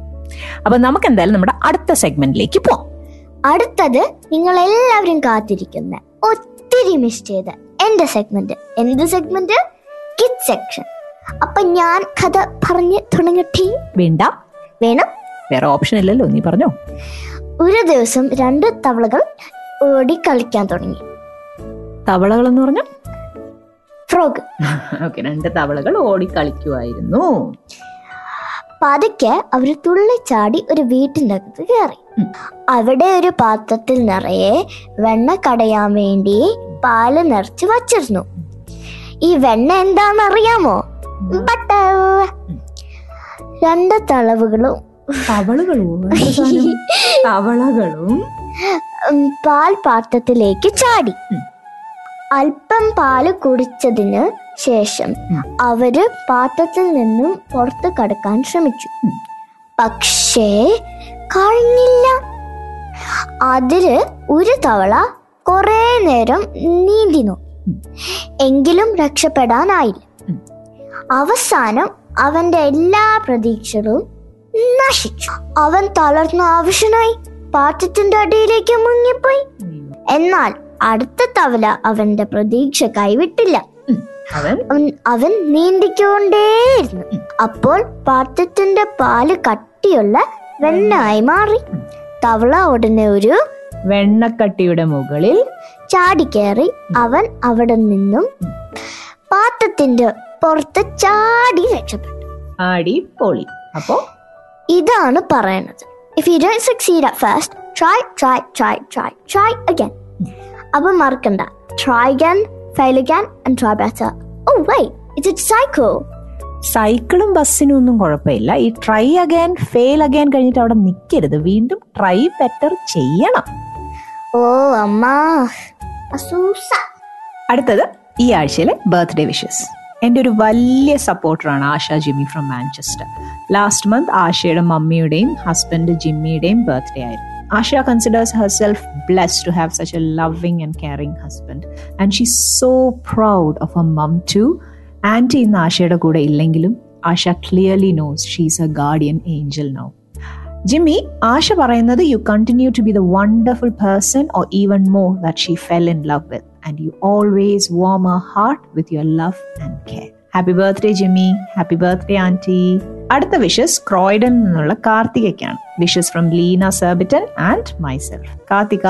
അപ്പൊ നമുക്ക് എന്തായാലും നമ്മുടെ അടുത്ത സെഗ്മെന്റിലേക്ക് പോവാം. അടുത്തത് നിങ്ങൾ എല്ലാവരും കാത്തിരിക്കുന്ന ഒത്തിരി മിസ് ചെയ്ത എന്റെ സെഗ്മെന്റ്. എന്ത് സെഗ്മെന്റ്? Kid section. അപ്പൊ ഞാൻ കഥ പറഞ്ഞ് തുടങ്ങട്ടെ? വേണ്ട. വേണം. വേറെ ഓപ്ഷൻ ഇല്ലല്ലോ നീ പറഞ്ഞോ. ഒരു ദിവസം രണ്ട് തവളകൾ ഓടി കളിക്കാൻ തുടങ്ങി. തവളകൾ എന്ന് പറഞ്ഞു? ഫ്രോഗ് ഓക്കെ രണ്ട് തവളകൾ ഓടി കളിക്കുമായിരുന്നു പതുക്കെ അവർ തുള്ളിച്ചാടി ഒരു വീട്ടിന്റെ അകത്ത് കയറി അവിടെ ഒരു പാത്രത്തിൽ നിറയെ വെണ്ണ കടയാൻ വേണ്ടി പാൽ നിറച്ച് വച്ചിരുന്നു. ഈ വെണ്ണ എന്താണെന്ന് അറിയാമോ ബട്ടർ രണ്ട് തളവുകളും തവളകളും? തവളകളും ഉം, പാൽ പാത്രത്തിലേക്ക് ചാടി. അല്പം പാൽ കുടിച്ചതിന് ശേഷം അവർ പാത്രത്തിൽ നിന്നും പുറത്ത് കടക്കാൻ ശ്രമിച്ചു. പക്ഷേ കഴിഞ്ഞില്ല. അതിൽ ഒരു തവള കുറെ നേരം നീന്തി നോക്കി എങ്കിലും രക്ഷപ്പെടാനായില്ല. അവസാനം അവന്റെ എല്ലാ പ്രതീക്ഷകളും നശിച്ചു. അവൻ തളർന്ന ആവശ്യനായി. പാത്രത്തിന്റെ അടിയിലേക്ക് മുങ്ങിപ്പോയി. എന്നാൽ അടുത്ത തവല അവന്റെ പ്രതീക്ഷ കൈവിട്ടില്ല. അവൻ? നീന്തിക്കൊണ്ടേയിരുന്നു. അപ്പോൾ പാത്രത്തിന്റെ പാൽ കട്ടിയുള്ള വെണ്ണായി മാറി. തവള ഉടനെ ഒരു വെണ്ണക്കട്ടിയുടെ മുകളിൽ ചാടിക്കേറി അവൻ അവിടെ നിന്നും പാത്രത്തിന്റെ പുറത്ത് ചാടി രക്ഷപ്പെട്ടു. ആടി പൊളി. അപ്പോ? ഇതാണ് പറയണത്. If you don't succeed at first, try, try, try, try, try again. Abba മറക്കണ്ട Try again, fail again, and try better. Oh, wait, it's a cycle. സൈക്കിളും ബസ്സിനും ഒന്നും കുഴപ്പമില്ല. ഈ ട്രൈ അഗൈൻ ഫെയിൽ അഗൈൻ കഴിഞ്ഞിട്ട് അവിടെ നിൽക്കരുത് വീണ്ടും ട്രൈ ബെറ്റർ ചെയ്യണം. ഓ അമ്മ. അടുത്തത് ഈ ആഴ്ചയിലെ ബർത്ത്ഡേ വിഷസ് എന്റെ ഒരു വലിയ സപ്പോർട്ടറാണ് Asha Jimmy from Manchester last month ആശയുടെ മമ്മിയുടെയും ഹസ്ബൻഡ് ജിമ്മിയുടെയും ബർത്ത്ഡേ ആയിരുന്നു. Considers herself bless to have such a loving and caring husband and she so proud of a mum to aunty ഇന്ന് ആശയുടെ കൂടെ ഇല്ലെങ്കിലും Asha clearly knows she's a guardian angel now Jimmy Asha പറയുന്നത് you continue to be the wonderful person or even more that she fell in love with And you always warm a heart with your love and care happy birthday Jimmy happy birthday aunty അടുത്ത wishes Croydon നിന്നുള്ള കാർത്തികയ്ക്കാണ് wishes from Leena Surbiton and myself Karthika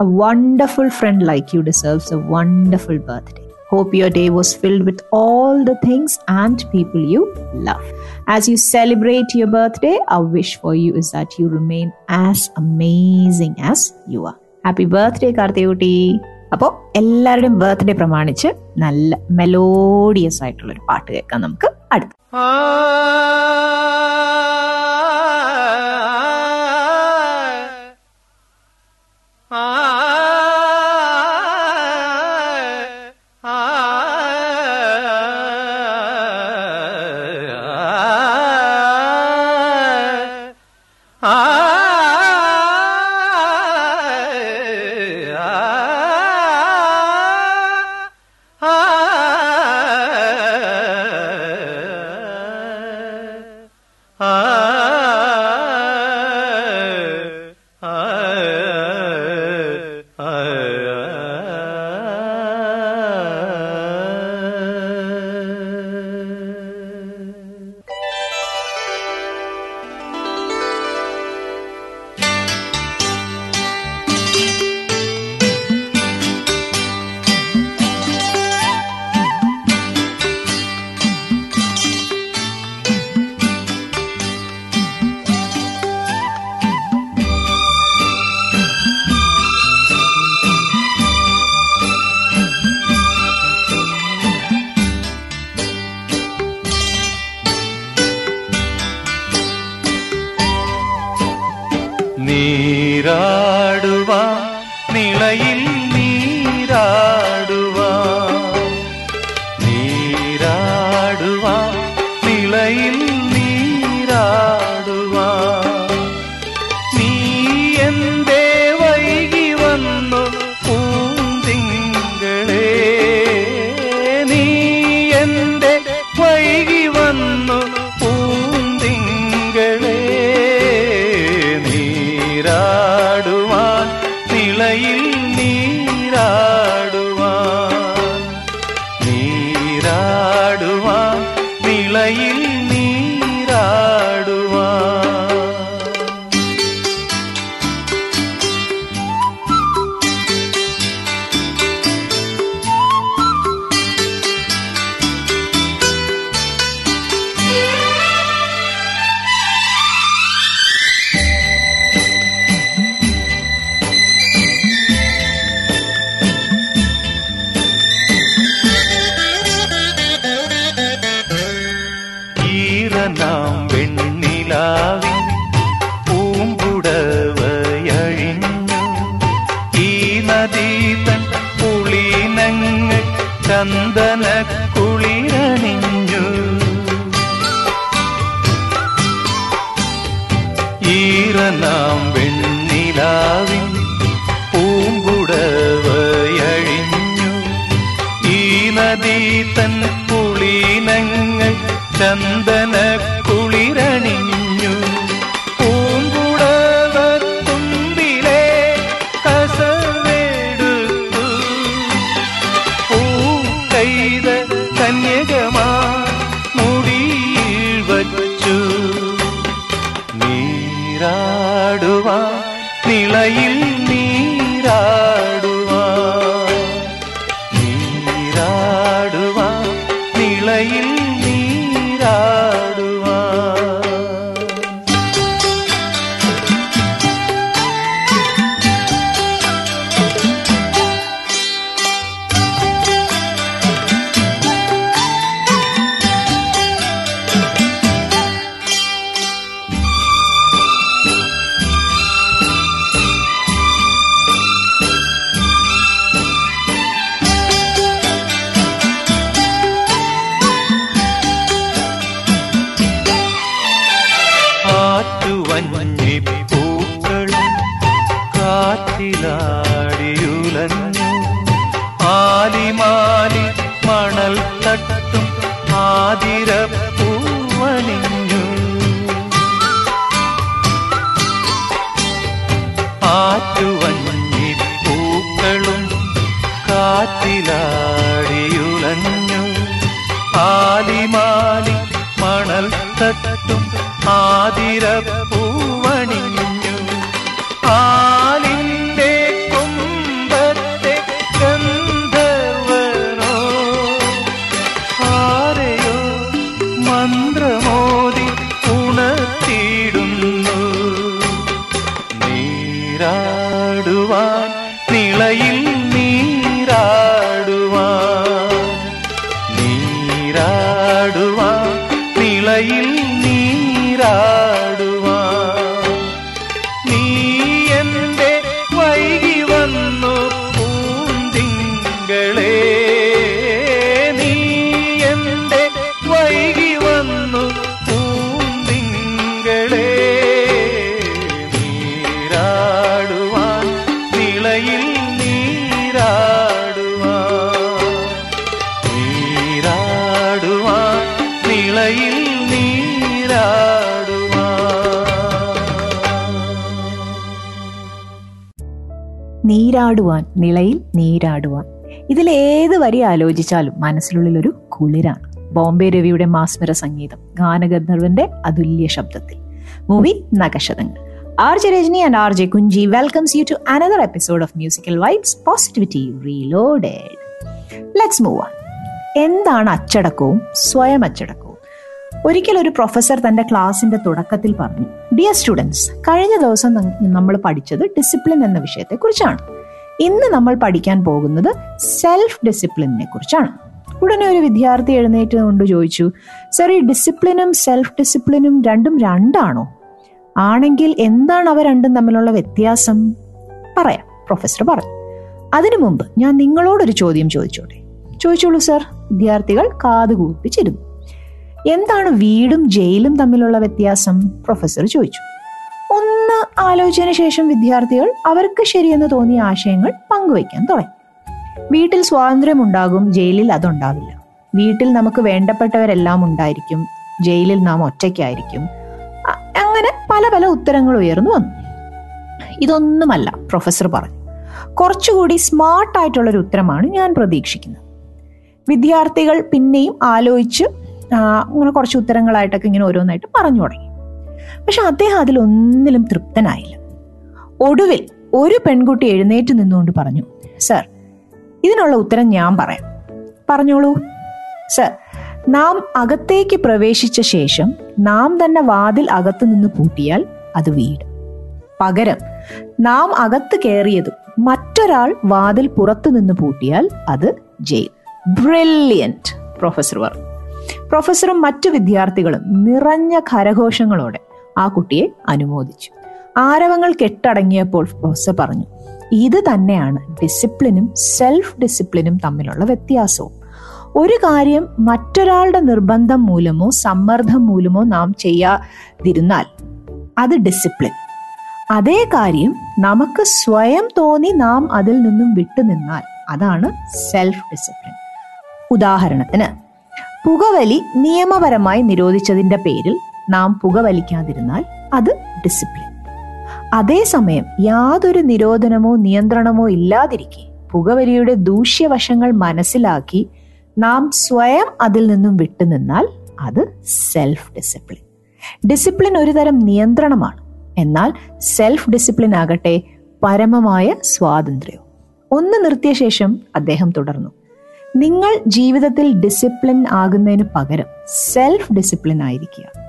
a wonderful friend like you deserves a wonderful birthday Hope your day was filled with all the things and people you love. As you celebrate your birthday, our wish for you is that you remain as amazing as you are. Happy birthday Karthikutty അപ്പോൾ എല്ലാവരുടെയും birthday പ്രമാണിച്ച് നല്ല melodious ആയിട്ടുള്ള ഒരു പാട്ട് കേൾക്കാം നമുക്ക് അടുത്ത ആ ആറ്റുവഞ്ഞി പൂക്കളും കാറ്റിലാടിയുലഞ്ഞു. ആലിമാലി മണൽ തട്ടും ആതിരപ്പൂവണിഞ്ഞു ആലോചിച്ചാലും മനസ്സിനുള്ളിൽ ഒരു കുളിരാണ്. ബോംബെ രവിയുടെ മാസ്മര സംഗീതം ഗാനഗന്ധർവന്റെ അതുല്യ ശബ്ദത്തിൽ. Movie നഗശതങ്ങൾ R J Rajani and R J Kunji welcomes you to another episode of musical vibes positivity reloaded let's move on എന്താണ് അച്ചടക്കവും സ്വയം അച്ചടക്കവും? ഒരിക്കൽ ഒരു പ്രൊഫസർ തന്റെ ക്ലാസിന്റെ തുടക്കത്തിൽ പറഞ്ഞു ഡിയർ സ്റ്റുഡൻസ് കഴിഞ്ഞ ദിവസം നമ്മൾ പഠിച്ചത് ഡിസിപ്ലിൻ എന്ന വിഷയത്തെ കുറിച്ചാണ് ഇന്ന് നമ്മൾ പഠിക്കാൻ പോകുന്നത് സെൽഫ് ഡിസിപ്ലിനെ കുറിച്ചാണ്. ഉടനെ ഒരു വിദ്യാർത്ഥി എഴുന്നേറ്റ് കൊണ്ട് ചോദിച്ചു സർ ഈ ഡിസിപ്ലിനും സെൽഫ് ഡിസിപ്ലിനും രണ്ടും രണ്ടാണോ? ആണെങ്കിൽ എന്താണ് അവ രണ്ടും തമ്മിലുള്ള വ്യത്യാസം? പറയാം പ്രൊഫസർ പറഞ്ഞു. അതിനു മുമ്പ് ഞാൻ നിങ്ങളോടൊരു ചോദ്യം ചോദിച്ചോട്ടെ. ചോദിച്ചോളൂ സർ വിദ്യാർത്ഥികൾ കാതുകൂപ്പിച്ചിരുന്നു എന്താണ് വീടും ജയിലും തമ്മിലുള്ള വ്യത്യാസം? പ്രൊഫസർ ചോദിച്ചു. ആലോചിച്ചതിന് ശേഷം വിദ്യാർത്ഥികൾ അവർക്ക് ശരിയെന്ന് തോന്നിയ ആശയങ്ങൾ പങ്കുവയ്ക്കാൻ തുടങ്ങി. വീട്ടിൽ സ്വാതന്ത്ര്യമുണ്ടാകും ജയിലിൽ അതുണ്ടാവില്ല. വീട്ടിൽ നമുക്ക് വേണ്ടപ്പെട്ടവരെല്ലാം ഉണ്ടായിരിക്കും ജയിലിൽ നാം ഒറ്റയ്ക്കായിരിക്കും. അങ്ങനെ പല പല ഉത്തരങ്ങൾ ഉയർന്നു വന്നു. ഇതൊന്നുമല്ല പ്രൊഫസർ പറഞ്ഞു. കുറച്ചുകൂടി സ്മാർട്ട് ആയിട്ടുള്ള ഒരു ഉത്തരമാണ് ഞാൻ പ്രതീക്ഷിക്കുന്നത്. വിദ്യാർത്ഥികൾ പിന്നെയും ആലോചിച്ച് അങ്ങനെ കുറച്ച് ഉത്തരങ്ങളായിട്ടൊക്കെ ഇങ്ങനെ ഓരോന്നായിട്ട് പറഞ്ഞു തുടങ്ങി. പക്ഷെ അദ്ദേഹം അതിലൊന്നിലും തൃപ്തനായില്ല. ഒടുവിൽ ഒരു പെൺകുട്ടി എഴുന്നേറ്റ് നിന്നുകൊണ്ട് പറഞ്ഞു സർ ഇതിനുള്ള ഉത്തരം ഞാൻ പറയാം. പറഞ്ഞോളൂ. സർ നാം അകത്തേക്ക് പ്രവേശിച്ച ശേഷം നാം തന്നെ വാതിൽ അകത്തു നിന്ന് പൂട്ടിയാൽ അത് വീട് പകരം നാം അകത്ത് കയറിയതും മറ്റൊരാൾ വാതിൽ പുറത്തു നിന്ന് പൂട്ടിയാൽ അത് ജയിൽ. ബ്രില്യന്റ് പ്രൊഫസർ പറഞ്ഞു. പ്രൊഫസറും മറ്റു വിദ്യാർത്ഥികളും നിറഞ്ഞ കരഘോഷങ്ങളോടെ ആ കുട്ടിയെ അനുമോദിച്ചു. ആരവങ്ങൾ കെട്ടടങ്ങിയപ്പോൾ പ്രൊഫസർ പറഞ്ഞു ഇത് തന്നെയാണ് ഡിസിപ്ലിനും സെൽഫ് ഡിസിപ്ലിനും തമ്മിലുള്ള വ്യത്യാസവും. ഒരു കാര്യം മറ്റൊരാളുടെ നിർബന്ധം മൂലമോ സമ്മർദ്ദം മൂലമോ നാം ചെയ്യാതിരുന്നാൽ അത് ഡിസിപ്ലിൻ. അതേ കാര്യം നമുക്ക് സ്വയം തോന്നി നാം അതിൽ നിന്നും വിട്ടുനിന്നാൽ അതാണ് സെൽഫ് ഡിസിപ്ലിൻ ഉദാഹരണത്തിന് പുകവലി നിയമപരമായി നിരോധിച്ചതിന്റെ പേരിൽ നാം പുകവലിക്കാതിരുന്നാൽ അത് ഡിസിപ്ലിൻ അതേസമയം യാതൊരു നിരോധനമോ നിയന്ത്രണമോ ഇല്ലാതിരിക്കെ പുകവലിയുടെ ദൂഷ്യവശങ്ങൾ മനസ്സിലാക്കി നാം സ്വയം അതിൽ നിന്നും വിട്ടുനിന്നാൽ അത് സെൽഫ് ഡിസിപ്ലിൻ ഡിസിപ്ലിൻ ഒരു തരം നിയന്ത്രണമാണ്. എന്നാൽ സെൽഫ് ഡിസിപ്ലിൻ ആകട്ടെ പരമമായ സ്വാതന്ത്ര്യവും. ഒന്ന് നിർത്തിയ ശേഷം അദ്ദേഹം തുടർന്നു. നിങ്ങൾ ജീവിതത്തിൽ ഡിസിപ്ലിൻ ആകുന്നതിന് പകരം സെൽഫ് ഡിസിപ്ലിൻ ആയിരിക്കുക.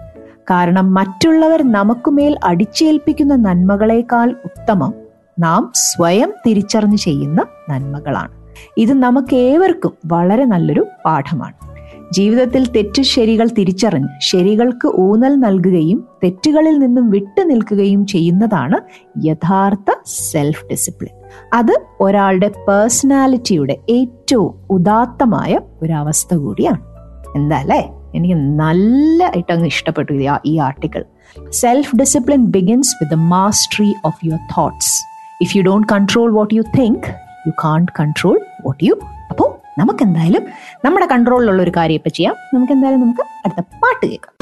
കാരണം മറ്റുള്ളവർ നമുക്കുമേൽ അടിച്ചേൽപ്പിക്കുന്ന നന്മകളേക്കാൾ ഉത്തമം നാം സ്വയം തിരിച്ചറിഞ്ഞ് ചെയ്യുന്ന നന്മകളാണ്. ഇത് നമുക്ക് ഏവർക്കും വളരെ നല്ലൊരു പാഠമാണ്. ജീവിതത്തിൽ തെറ്റു ശരികൾ തിരിച്ചറിഞ്ഞ് ശരികൾക്ക് ഊന്നൽ നൽകുകയും തെറ്റുകളിൽ നിന്നും വിട്ടു നിൽക്കുകയും ചെയ്യുന്നതാണ് യഥാർത്ഥ സെൽഫ് ഡിസിപ്ലിൻ അത് ഒരാളുടെ പേഴ്സണാലിറ്റിയുടെ ഏറ്റവും ഉദാത്തമായ ഒരവസ്ഥ കൂടിയാണ്. എന്താ അല്ലേ നല്ല ആയിട്ട് അങ്ങ് ഇഷ്ടപ്പെട്ടു ഇത് ഈ article self discipline begins with the mastery of your thoughts if you don't control what you think you can't control what you അപ്പോൾ നമുക്ക് എന്തായാലും നമ്മുടെ കൺട്രോളിലുള്ള ഒരു കാര്യം ഇപ്പം ചെയ്യാം. നമുക്ക് എന്തായാലും നമുക്ക് അടുത്ത പാട്ട് കേൾക്കാം.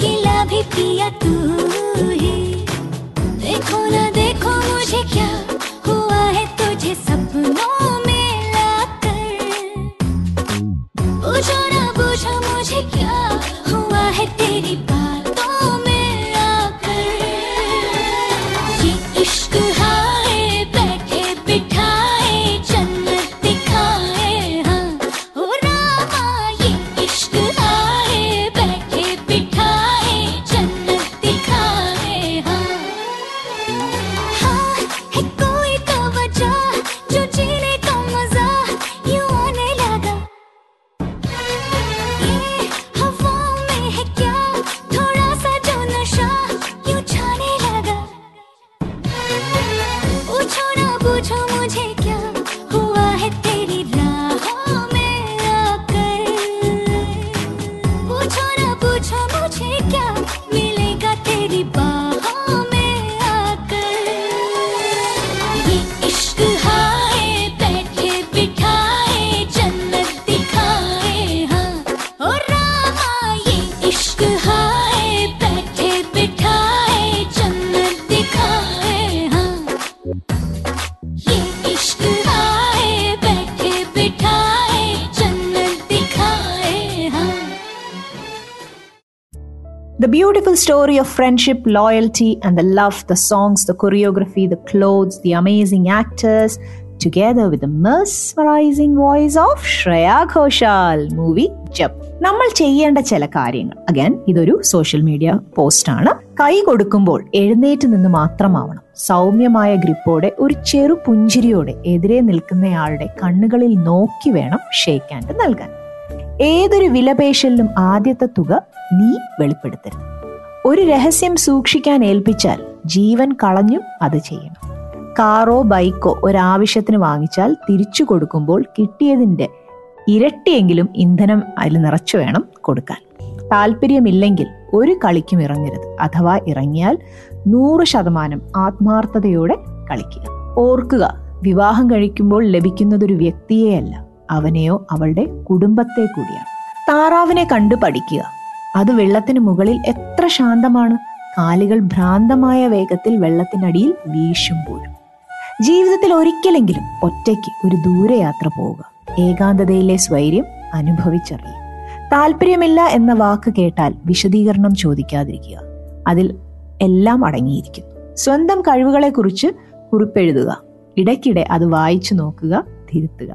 गिला भी पिया तू ही। देखो ना देखो मुझे क्या story of friendship, loyalty, and the love, the songs, the choreography, the clothes, the amazing actors, together with the mesmerizing voice of Shreya Ghoshal. Movie ജപ് നമ്മൾ ചെയ്യേണ്ട ചില കാര്യങ്ങൾ. അഗൈൻ ഇതൊരു സോഷ്യൽ മീഡിയ പോസ്റ്റ് ആണ്. കൈ കൊടുക്കുമ്പോൾ എഴുന്നേറ്റ് നിന്ന് മാത്രമാവണം. സൗമ്യമായ ഗ്രിപ്പോടെ ഒരു ചെറു പുഞ്ചിരിയോടെ എതിരെ നിൽക്കുന്നയാളുടെ കണ്ണുകളിൽ നോക്കി വേണം ഷേക്ക് ഹാൻഡ് നൽകാൻ. ഏതൊരു വിലപേശലിലും ആദ്യത്തെ തുക നീ വെളിപ്പെടുത്തരുത്. ഒരു രഹസ്യം സൂക്ഷിക്കാൻ ഏൽപ്പിച്ചാൽ ജീവൻ കളഞ്ഞും അത് ചെയ്യണം. കാറോ ബൈക്കോ ഒരാവശ്യത്തിന് വാങ്ങിച്ചാൽ തിരിച്ചു കൊടുക്കുമ്പോൾ കിട്ടിയതിന്റെ ഇരട്ടിയെങ്കിലും ഇന്ധനം അതിൽ നിറച്ചു വേണം കൊടുക്കാൻ. താല്പര്യമില്ലെങ്കിൽ ഒരു കളിക്കും ഇറങ്ങരുത്. അഥവാ ഇറങ്ങിയാൽ നൂറ് ശതമാനം ആത്മാർത്ഥതയോടെ കളിക്കുക. ഓർക്കുക വിവാഹം കഴിക്കുമ്പോൾ ലഭിക്കുന്നതൊരു വ്യക്തിയെയല്ല. അവനെയോ അവളുടെ കുടുംബത്തെ കൂടിയാണ്. താറാവിനെ കണ്ടു പഠിക്കുക. അത് വെള്ളത്തിന് മുകളിൽ എത്ര ശാന്തമാണ്. കാലുകൾ ഭ്രാന്തമായ വേഗത്തിൽ വെള്ളത്തിനടിയിൽ വീശുമ്പോഴും. ജീവിതത്തിൽ ഒരിക്കലെങ്കിലും ഒറ്റയ്ക്ക് ഒരു ദൂരയാത്ര പോവുക. ഏകാന്തതയിലെ സ്വൈര്യം അനുഭവിച്ചറിയുക താല്പര്യമില്ല എന്ന വാക്ക് കേട്ടാൽ വിശദീകരണം ചോദിക്കാതിരിക്കുക. അതിൽ എല്ലാം അടങ്ങിയിരിക്കുന്നു. സ്വന്തം കഴിവുകളെക്കുറിച്ച് കുറിപ്പെഴുതുക. ഇടയ്ക്കിടെ അത് വായിച്ചു നോക്കുക തിരുത്തുക.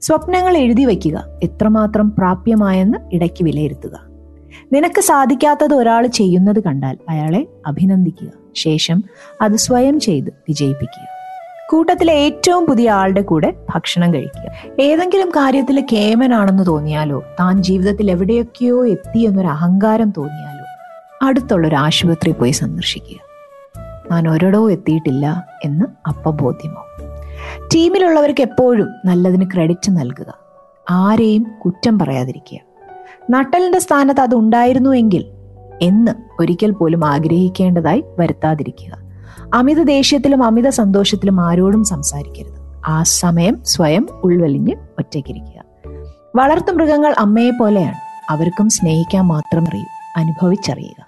സ്വപ്നങ്ങൾ എഴുതി വയ്ക്കുക എത്രമാത്രം പ്രാപ്യമായെന്ന് ഇടയ്ക്ക് വിലയിരുത്തുക. നിനക്ക് സാധിക്കാത്തത് ഒരാൾ ചെയ്യുന്നത് കണ്ടാൽ അയാളെ അഭിനന്ദിക്കുക. ശേഷം അത് സ്വയം ചെയ്ത് വിജയിപ്പിക്കുക. കൂട്ടത്തിലെ ഏറ്റവും പുതിയ ആളുടെ കൂടെ ഭക്ഷണം കഴിക്കുക. ഏതെങ്കിലും കാര്യത്തിൽ കേമനാണെന്ന് തോന്നിയാലോ താൻ ജീവിതത്തിൽ എവിടെയൊക്കെയോ എത്തി എന്നൊരു അഹങ്കാരം തോന്നിയാലോ അടുത്തുള്ളൊരു ആശുപത്രി പോയി സന്ദർശിക്കുക. ഞാൻ ഒരിടോ എത്തിയിട്ടില്ല എന്ന് അപ്പ ബോധ്യമാവും. ടീമിലുള്ളവർക്ക് എപ്പോഴും നല്ലതിന് ക്രെഡിറ്റ് നൽകുക. ആരെയും കുറ്റം പറയാതിരിക്കുക. നട്ടലിന്റെ സ്ഥാനത്ത് അത് ഉണ്ടായിരുന്നുവെങ്കിൽ എന്ന് ഒരിക്കൽ പോലും ആഗ്രഹിക്കേണ്ടതായി വരുത്താതിരിക്കുക. അമിത ദേഷ്യത്തിലും അമിത സന്തോഷത്തിലും ആരോടും സംസാരിക്കരുത്. ആ സമയം സ്വയം ഉൾവലിഞ്ഞ് ഒറ്റയ്ക്കിരിക്കുക. വളർത്തു മൃഗങ്ങൾ അമ്മയെ പോലെയാണ്. അവർക്കും സ്നേഹിക്കാൻ മാത്രം അറിയൂ അനുഭവിച്ചറിയുക.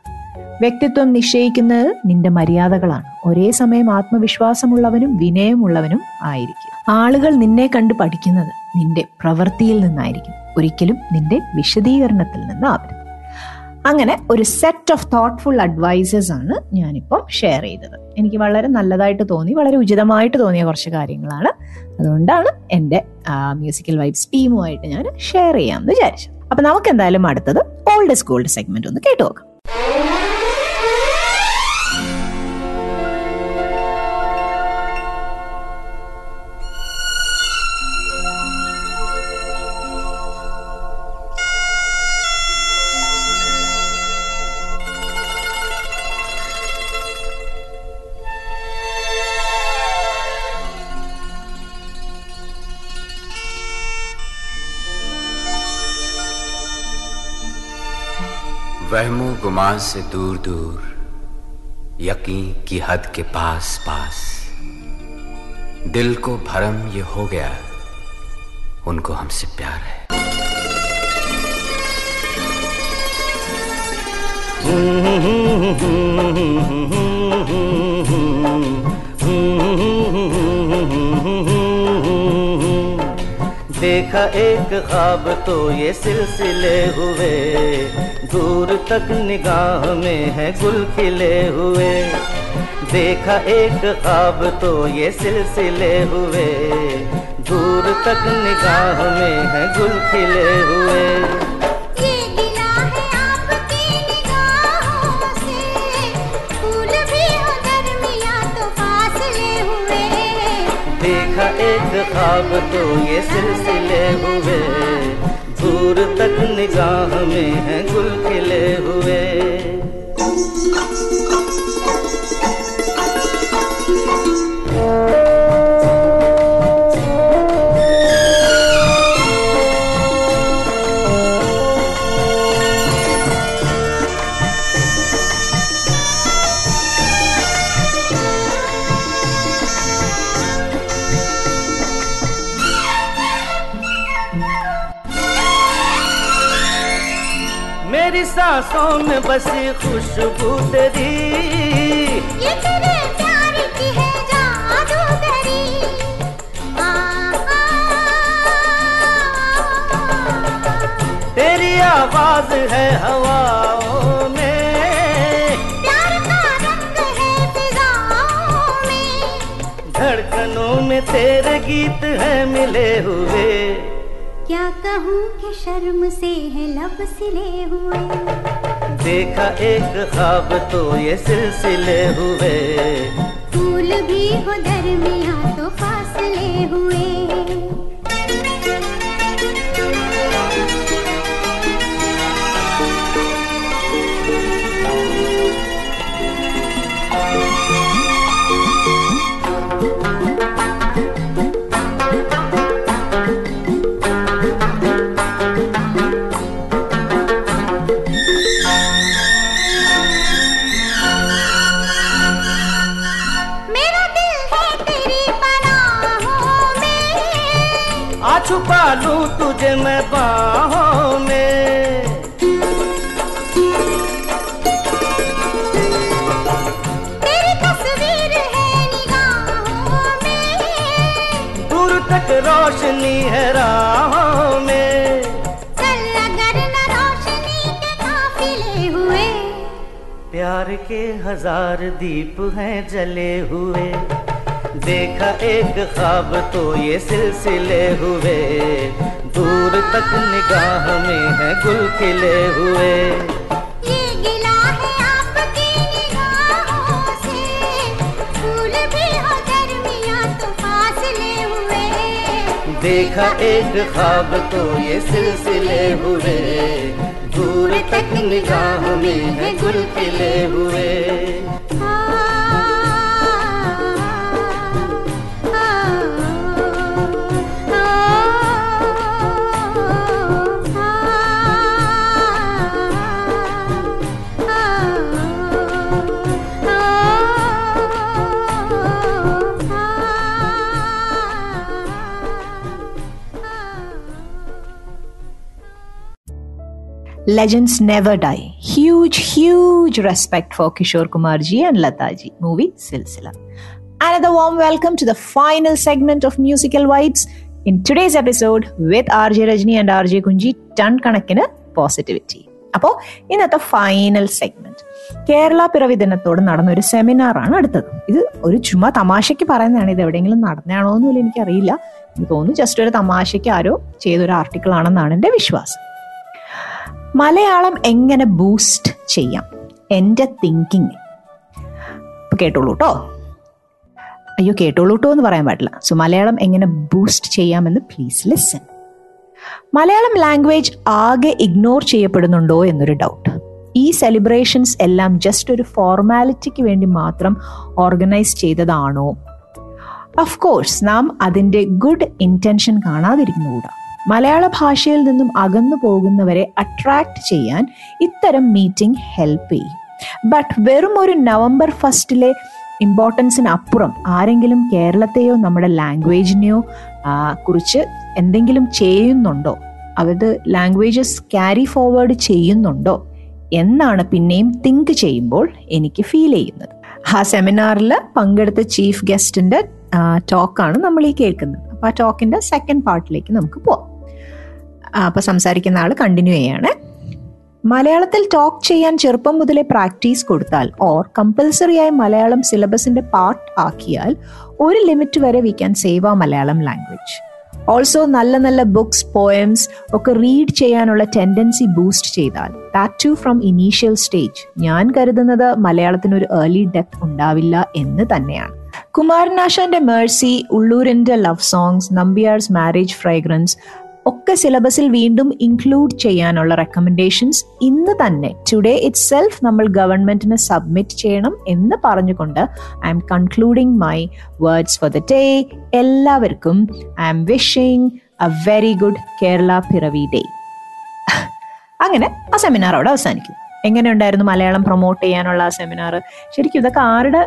വ്യക്തിത്വം നിശ്ചയിക്കുന്നത് നിന്റെ മര്യാദകളാണ്. ഒരേ സമയം ആത്മവിശ്വാസമുള്ളവനും വിനയമുള്ളവനും ആയിരിക്കും ആളുകൾ നിന്നെ കണ്ട് പഠിക്കുന്നത് നിന്റെ പ്രവൃത്തിയിൽ നിന്നായിരിക്കും. ഒരിക്കലും നിന്റെ വിശദീകരണത്തിൽ നിന്നാവരുത്. അങ്ങനെ ഒരു സെറ്റ് ഓഫ് തോട്ട്ഫുൾ അഡ്വൈസസ് ആണ് ഞാനിപ്പം ഷെയർ ചെയ്തത്. എനിക്ക് വളരെ നല്ലതായിട്ട് തോന്നി വളരെ ഉചിതമായിട്ട് തോന്നിയ കുറച്ച് കാര്യങ്ങളാണ്. അതുകൊണ്ടാണ് എന്റെ മ്യൂസിക്കൽ വൈബ്സ് ടീമുമായിട്ട് ഞാൻ ഷെയർ ചെയ്യാമെന്ന് വിചാരിച്ചത്. അപ്പം നമുക്ക് എന്തായാലും അടുത്തത് ഓൾഡ് സ്കൂൾഡ് സെഗ്മെന്റ് ഒന്ന് കേട്ടു നോക്കാം. गुमान से दूर दूर, यकीन की हद के पास पास। दिल को भरम ये हो गया, उनको हमसे प्यार है। देखा एक ख्वाब तो ये सिलसिले हुए दूर तक निगाह में है गुल खिले हुए। देखा एक ख्वाब तो ये सिलसिले हुए। दूर तक निगाह में है गुल खिले हुए। ये गिला आपकी निगाहों से। फूल भी दरमिया तो देखा एक ख्वाब तो ये सिलसिले हुए। दूर तक निगाह में है गुल खिले हुए। में बसी खुशबू तेरी। ये तेरे प्यार की है जादूगरी आ, आ, तेरी आवाज़ है हवाओं में। प्यार का रंग है फिजाओं में। धड़कनों में तेरे गीत है मिले हुए। क्या कहूँ कि शर्म से है लब सिले हुए? देखा एक ख्वाब तो ये सिलसिले हुए। फूल भी हो दरमिया तो फासले हुए। के हज़ार दीप हैं जले हुए। देखा एक ख्वाब तो ये सिलसिले हुए। दूर तक निगाह में है गुल खिले हुए। ये गिला आपकी निगाहों से। फूल भी दरमिया तो हुए। देखा एक ख्वाब तो ये सिलसिले हुए। दूर तक निगाह में है गुल खिले हुए। Legends never die. Huge, huge respect for Kishore Kumar ji and Lata ji. Movie Silsila. Another warm welcome to the final segment of Musical Vibes. In today's episode with RJ Rajni and RJ Kunji, ton കണക്കിന് positivity അപ്പോൾ ഇന്നത്തെ final segment Kerala പിറവി ദിനത്തോട് നടന്ന ഒരു സെമിനാറാണ് അടുത്തത് ഇത് ഒരു ചുമ്മാ തമാശയ്ക്ക് പറയുന്നതാണ് ഇത് എവിടെയെങ്കിലും നടന്നാണോ എന്നുമില്ല എനിക്കറിയില്ല എനിക്ക് തോന്നുന്നു ജസ്റ്റ് ഒരു തമാശയ്ക്ക് ആരോ ചെയ്തൊരു ആർട്ടിക്കിൾ ആണെന്നാണ് എന്റെ വിശ്വാസം മലയാളം എങ്ങനെ ബൂസ്റ്റ് ചെയ്യാം? എന്റെ തിങ്കിങ് കേട്ടോളൂ കേട്ടോ അയ്യോ കേട്ടോളൂ കേട്ടോ എന്ന് പറയാൻ പാടില്ല. സോ മലയാളം എങ്ങനെ ബൂസ്റ്റ് ചെയ്യാമെന്ന് പ്ലീസ് ലിസൺ മലയാളം ലാംഗ്വേജ് ആകെ ഇഗ്നോർ ചെയ്യപ്പെടുന്നുണ്ടോ എന്നൊരു ഡൗട്ട് ഈ സെലിബ്രേഷൻസ് എല്ലാം ജസ്റ്റ് ഒരു ഫോർമാലിറ്റിക്ക് വേണ്ടി മാത്രം ഓർഗനൈസ് ചെയ്തതാണോ? ഓഫ് കോഴ്സ് നാം അതിന്റെ ഗുഡ് ഇന്റൻഷൻ കാണാതിരിക്കുന്നുകൂടാ മലയാള ഭാഷയിൽ നിന്നും അകന്നു പോകുന്നവരെ അട്രാക്ട് ചെയ്യാൻ ഇത്തരം മീറ്റിംഗ് ഹെൽപ്പ് ചെയ്യും. ബട്ട് വെറും ഒരു നവംബർ ഫസ്റ്റിലെ ഇമ്പോർട്ടൻസിന് അപ്പുറം ആരെങ്കിലും കേരളത്തെയോ നമ്മുടെ ലാംഗ്വേജിനെയോ കുറിച്ച് എന്തെങ്കിലും ചെയ്യുന്നുണ്ടോ? അവത് ലാംഗ്വേജസ് ക്യാരി ഫോർവേഡ് ചെയ്യുന്നുണ്ടോ? എന്നാണ് പിന്നെയും തിങ്ക് ചെയ്യുമ്പോൾ എനിക്ക് ഫീൽ ചെയ്യുന്നത്. ആ സെമിനാറിൽ പങ്കെടുത്ത ചീഫ് ഗസ്റ്റിന്റെ ടോക്കാണ് നമ്മൾ ഈ കേൾക്കുന്നത്. അപ്പോൾ ആ ടോക്കിന്റെ സെക്കൻഡ് പാർട്ടിലേക്ക് നമുക്ക് പോവാം. അപ്പൊ സംസാരിക്കുന്ന ആൾ കണ്ടിന്യൂ ചെയ്യാണ്. മലയാളത്തിൽ ടോക്ക് ചെയ്യാൻ ചെറുപ്പം മുതലേ പ്രാക്ടീസ് കൊടുത്താൽ ഓർ കമ്പൽസറി ആയി മലയാളം സിലബസിന്റെ പാർട്ട് ആക്കിയാൽ ഒരു ലിമിറ്റ് വരെ വി ക്യാൻ സേവ് ആ മലയാളം ലാംഗ്വേജ് ഓൾസോ നല്ല നല്ല ബുക്സ് പോയംസ് ഒക്കെ റീഡ് ചെയ്യാനുള്ള ടെൻഡൻസി ബൂസ്റ്റ് ചെയ്താൽ that to from initial stage ഞാൻ കരുതുന്നത് മലയാളത്തിന് ഒരു ഏർലി ഡെത്ത് ഉണ്ടാവില്ല എന്ന് തന്നെയാണ്. കുമാരനാശാന്റെ mercy ഉള്ളൂരിന്റെ love songs Nambiar's marriage fragrance ഒക്കെ സിലബസിൽ വീണ്ടും ഇൻക്ലൂഡ് ചെയ്യാനുള്ള റെക്കമെൻഡേഷൻസ് ഇന്ന് തന്നെ. ടുഡേ ഇറ്റ് സെൽഫ് നമ്മൾ ഗവൺമെന്റിന് സബ്മിറ്റ് ചെയ്യണം എന്ന് പറഞ്ഞുകൊണ്ട് I am concluding my words for the day എല്ലാവർക്കും I am wishing a very good Kerala Piravi day അങ്ങനെ ആ സെമിനാർ അവിടെ അവസാനിക്കും. എങ്ങനെയുണ്ടായിരുന്നു മലയാളം പ്രൊമോട്ട് ചെയ്യാനുള്ള ആ സെമിനാർ ശരിക്കും ഇതൊക്കെ ആരുടെ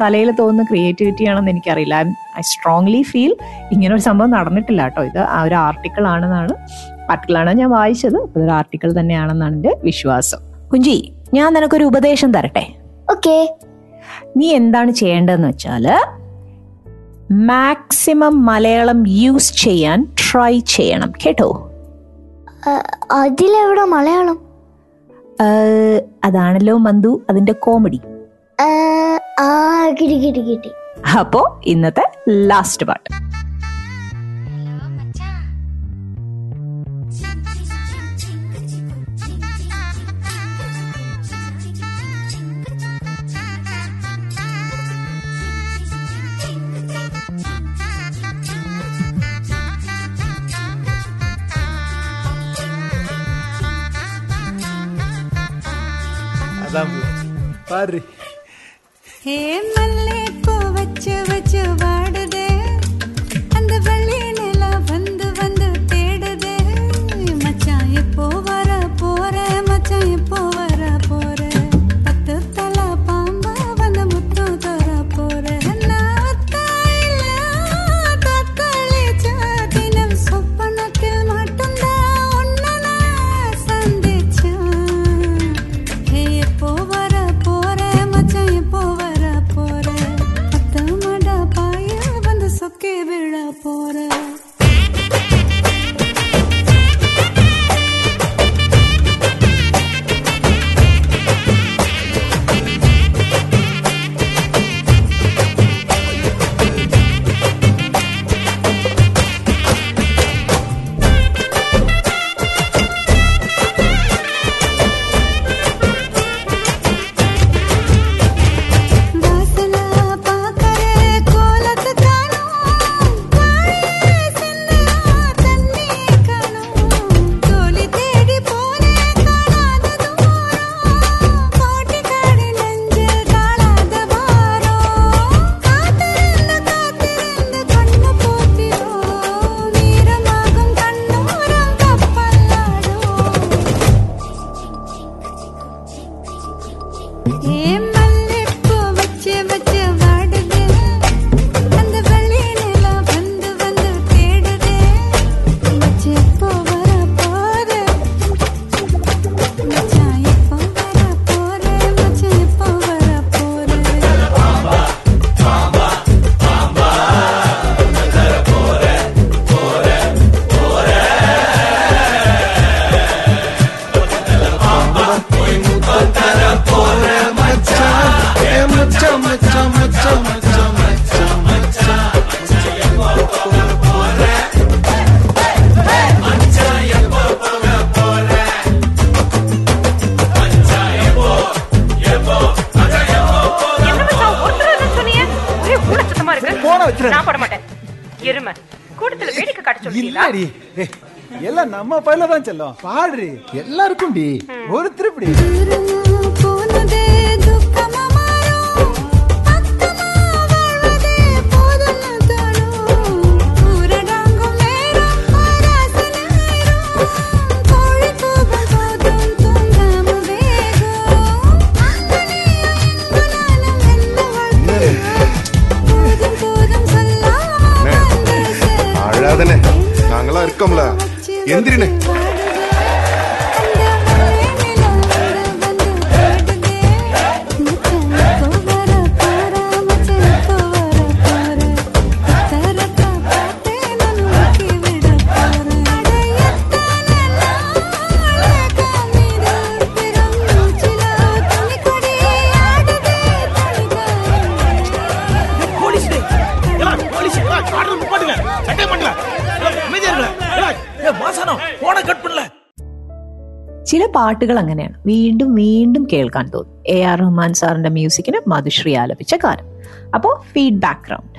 തലയിൽ തോന്നുന്ന ക്രിയേറ്റിവിറ്റി ആണെന്ന് എനിക്കറിയില്ല. ഐ സ്ട്രോങ്ലി ഫീൽ ഇങ്ങനെ ഒരു സംഭവം നടന്നിട്ടില്ല കേട്ടോ ഇത്. ആ ഒരു ആർട്ടിക്കിൾ ആണെന്നാണ് ആർട്ടിക്കിളാണ് ഞാൻ വായിച്ചത്. ഒരു ആർട്ടിക്കിൾ തന്നെയാണെന്നാണ് എന്റെ വിശ്വാസം. കുഞ്ചി ഞാൻ നിനക്കൊരു ഉപദേശം തരട്ടെ? ഓക്കെ നീ എന്താണ് ചെയ്യേണ്ടതെന്ന് വെച്ചാൽ മാക്സിമം മലയാളം യൂസ് ചെയ്യാൻ ട്രൈ ചെയ്യണം. കേട്ടോ? അതിലെവിടെ മലയാളം? അതാണല്ലോ മന്ദു അതിന്റെ കോമഡി അപ്പോ ഇന്നത്തെ ലാസ്റ്റ് പാട്ട് Padre. In. நம்ம பையில தான் செல்லும். பாடுறி எல்லாருக்கும் டி ஒருத்தர் இப்படி പാട്ടുകൾ അങ്ങനെയാണ്. വീണ്ടും വീണ്ടും കേൾക്കാൻ തോന്നും. എ ആർ റഹ്മാൻ സാറിന്റെ മ്യൂസിക്കിന് മധുശ്രീ ആലപിച്ച കാലം അപ്പോൾ ഫീഡ്ബാക്ക് റൗണ്ട്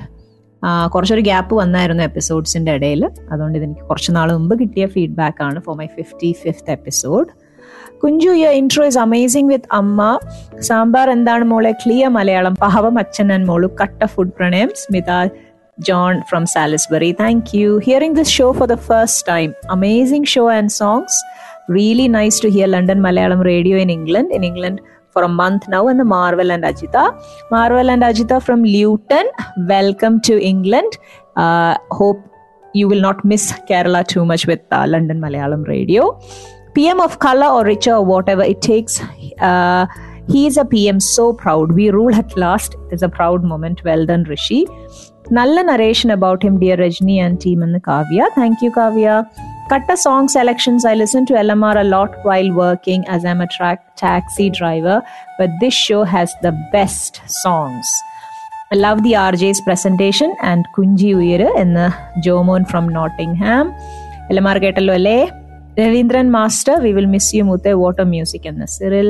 കുറച്ചൊരു ഗ്യാപ്പ് വന്നായിരുന്നു എപ്പിസോഡ്സിന്റെ ഇടയിൽ അതുകൊണ്ട് ഇതെനിക്ക് കുറച്ച് നാൾ മുമ്പ് കിട്ടിയ ഫീഡ്ബാക്ക് ആണ് for my fifty fifth episode Kunju യ ഇൻട്രോ ഇസ് അമേസിംഗ് വിത്ത് അമ്മ. സാമ്പാർ എന്താണ് മോളെ? ക്ലിയർ മലയാളം. പാവം അച്ഛൻ ആൻഡ് മോളു. കട്ട ഫുഡ് പ്രണയം Smitha John from Salisbury thank you hearing this show for the first time amazing show and songs. Really nice to hear London Malayalam radio in England. In England for a month now. And the Marvel and Ajita. Marvel and Ajita from Luton. Welcome to England. Uh, hope you will not miss Kerala too much with uh, London Malayalam radio. PM of color or richer or whatever it takes. Uh, he is a PM so proud. We rule at last. It's a proud moment. Well done, Rishi. നല്ല narration about him dear Rajani and team എന്ന് Kavya thank you Kavya കട്ട song selections I listen to L M R a lot while working as M A track taxi driver but this show has the best songs love the R J's presentation and കുഞ്ചി ഉയര് എന്ന് Jomon from Nottingham L M R കേട്ടല്ലോ അല്ലേ Raveendran master we will miss you മുത്തെ water music എന്ന് Cyril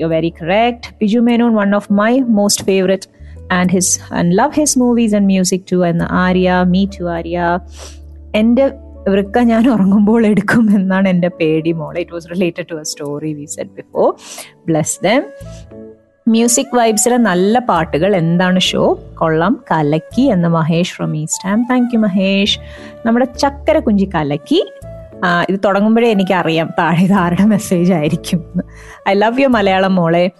you very correct Biju Menon one of my most favourite and his and love his movies and music too and Arya me too Arya എൻ്റെ വൃക്ക ഞാൻ ഉറങ്ങുമ്പോൾ എടുക്കും എന്നാണ് എന്റെ പേടി മോളെ. It was related to a story we set before bless them music വൈബ്സിലെ നല്ല പാട്ടുകൾ എന്താണ് ഷോ കൊള്ളം. കലക്കി എന്ന Mahesh from East Ham thank you Mahesh. നമ്മുടെ ചക്കര കുഞ്ചി കലക്കി ഇത് തുടങ്ങുമ്പോഴേ എനിക്കറിയാം താഴെ ഇത് മെസ്സേജ് ആയിരിക്കും ഐ ലവ് യു മലയാളം മോളെ.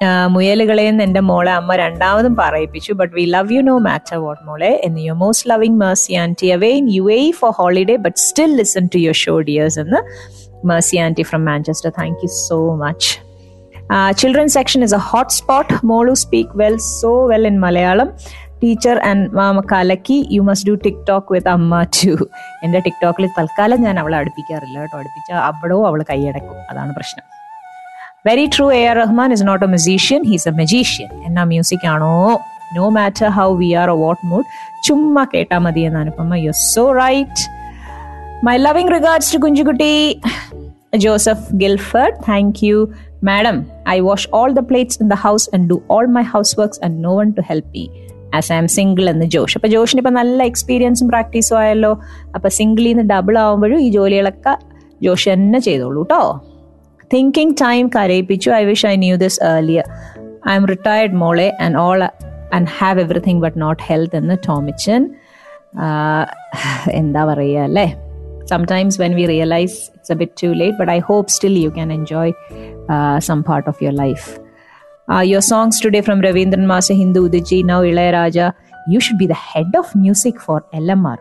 ആ, മുയലുകളെന്ന് എന്റെ മോളെ അമ്മ രണ്ടാമതും പറയിപ്പിച്ചു. But we love you no matter what മോളെ. എന്ന് you most loving Mercy aunty away in U A for holiday but still listen to your show dears എന്ന് Mercy aunty from Manchester thank you so much children section is a hot spot മോളു speak well so well in Malayalam teacher and mama കലക്കി. You must do TikTok with അമ്മ to എന്റെ ടിക്ടോക്കിൽ തൽക്കാലം ഞാൻ അവളെ അടുപ്പിക്കാറില്ല കേട്ടോ. അടുപ്പിച്ച അവളോ അവൾ കൈയടക്കും. അതാണ് പ്രശ്നം. Very true A R Rahman is not a musician he's a magician എന്നാ മ്യൂസിക് ആണോ? No matter how we are a what mood ചുമ്മാ കേട്ടാ മതി എന്ന് Anupama you so right my loving regards to Kunjukutty Joseph Guildford thank you madam I wash all the plates in the house and do all my house works and no one to help me as I am single എന്ന് Josh. അപ്പൊ ജോഷിന് ഇപ്പൊ നല്ല എക്സ്പീരിയൻസും പ്രാക്ടീസും ആയല്ലോ. അപ്പൊ സിംഗിളിൽ നിന്ന് double ആവുമ്പോഴും ഈ ജോലികളൊക്കെ ജോഷ് തന്നെ ചെയ്തോളൂ കേട്ടോ thinking time കരയിപ്പിച്ചു I wish I knew this earlier I am retired മോളെ and all and have everything but not health എന്ന് ടോമിച്ചൻ എന്താ പറയുക അല്ലേ sometimes when we realize it's a bit too late but i hope still you can enjoy uh, some part of your life uh, your songs today from ravindran masa hindu udiji now ilayaraja you should be the head of music for lmr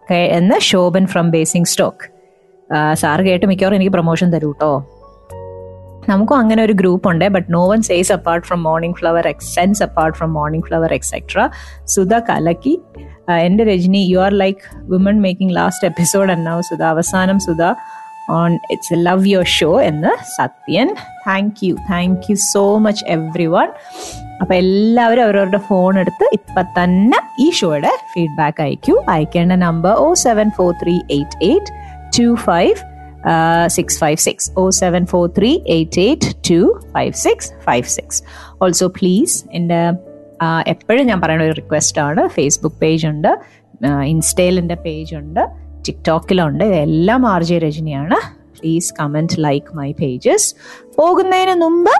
okay എന്ന് Shobhan from Basingstoke സ്റ്റോക്ക് സാർ കേട്ട് മിക്കവാറും എനിക്ക് promotion തരൂ കേട്ടോ നമുക്കും അങ്ങനെ ഒരു ഗ്രൂപ്പ് ഉണ്ട് but no one says apart from morning flower sense apart from morning flower etcetera Sudha കലക്കി. എന്റെ Rajani you are like woman making last episode എന്നാവും സുധ അവസാനം Sudha on it's love your show എന്ന് Sathyan. Thank you thank you so much everyone അപ്പൊ എല്ലാവരും അവരവരുടെ phone എടുത്ത് ഇപ്പൊ തന്നെ ഈ ഷോയുടെ ഫീഡ്ബാക്ക് അയക്കൂ. അയക്കേണ്ട number O seven four three eight eight two five six five six O seven four three eight eight two five six five six also please എന്റെ എപ്പോഴും ഞാൻ പറയുന്ന ഒരു റിക്വസ്റ്റ് ആണ്. ഫേസ്ബുക്ക് പേജ് ഉണ്ട്. ഇൻസ്റ്റയിൽ എന്റെ പേജ് ഉണ്ട്. ടിക്ടോക്കിലുണ്ട് ഇതെല്ലാം R J രജനിയാണ്. Please comment like my pages പോകുന്നതിന് മുമ്പ്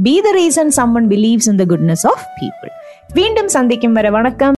be the reason someone believes in the goodness of people വീണ്ടും സന്ധിക്കും വരെ. വണക്കം.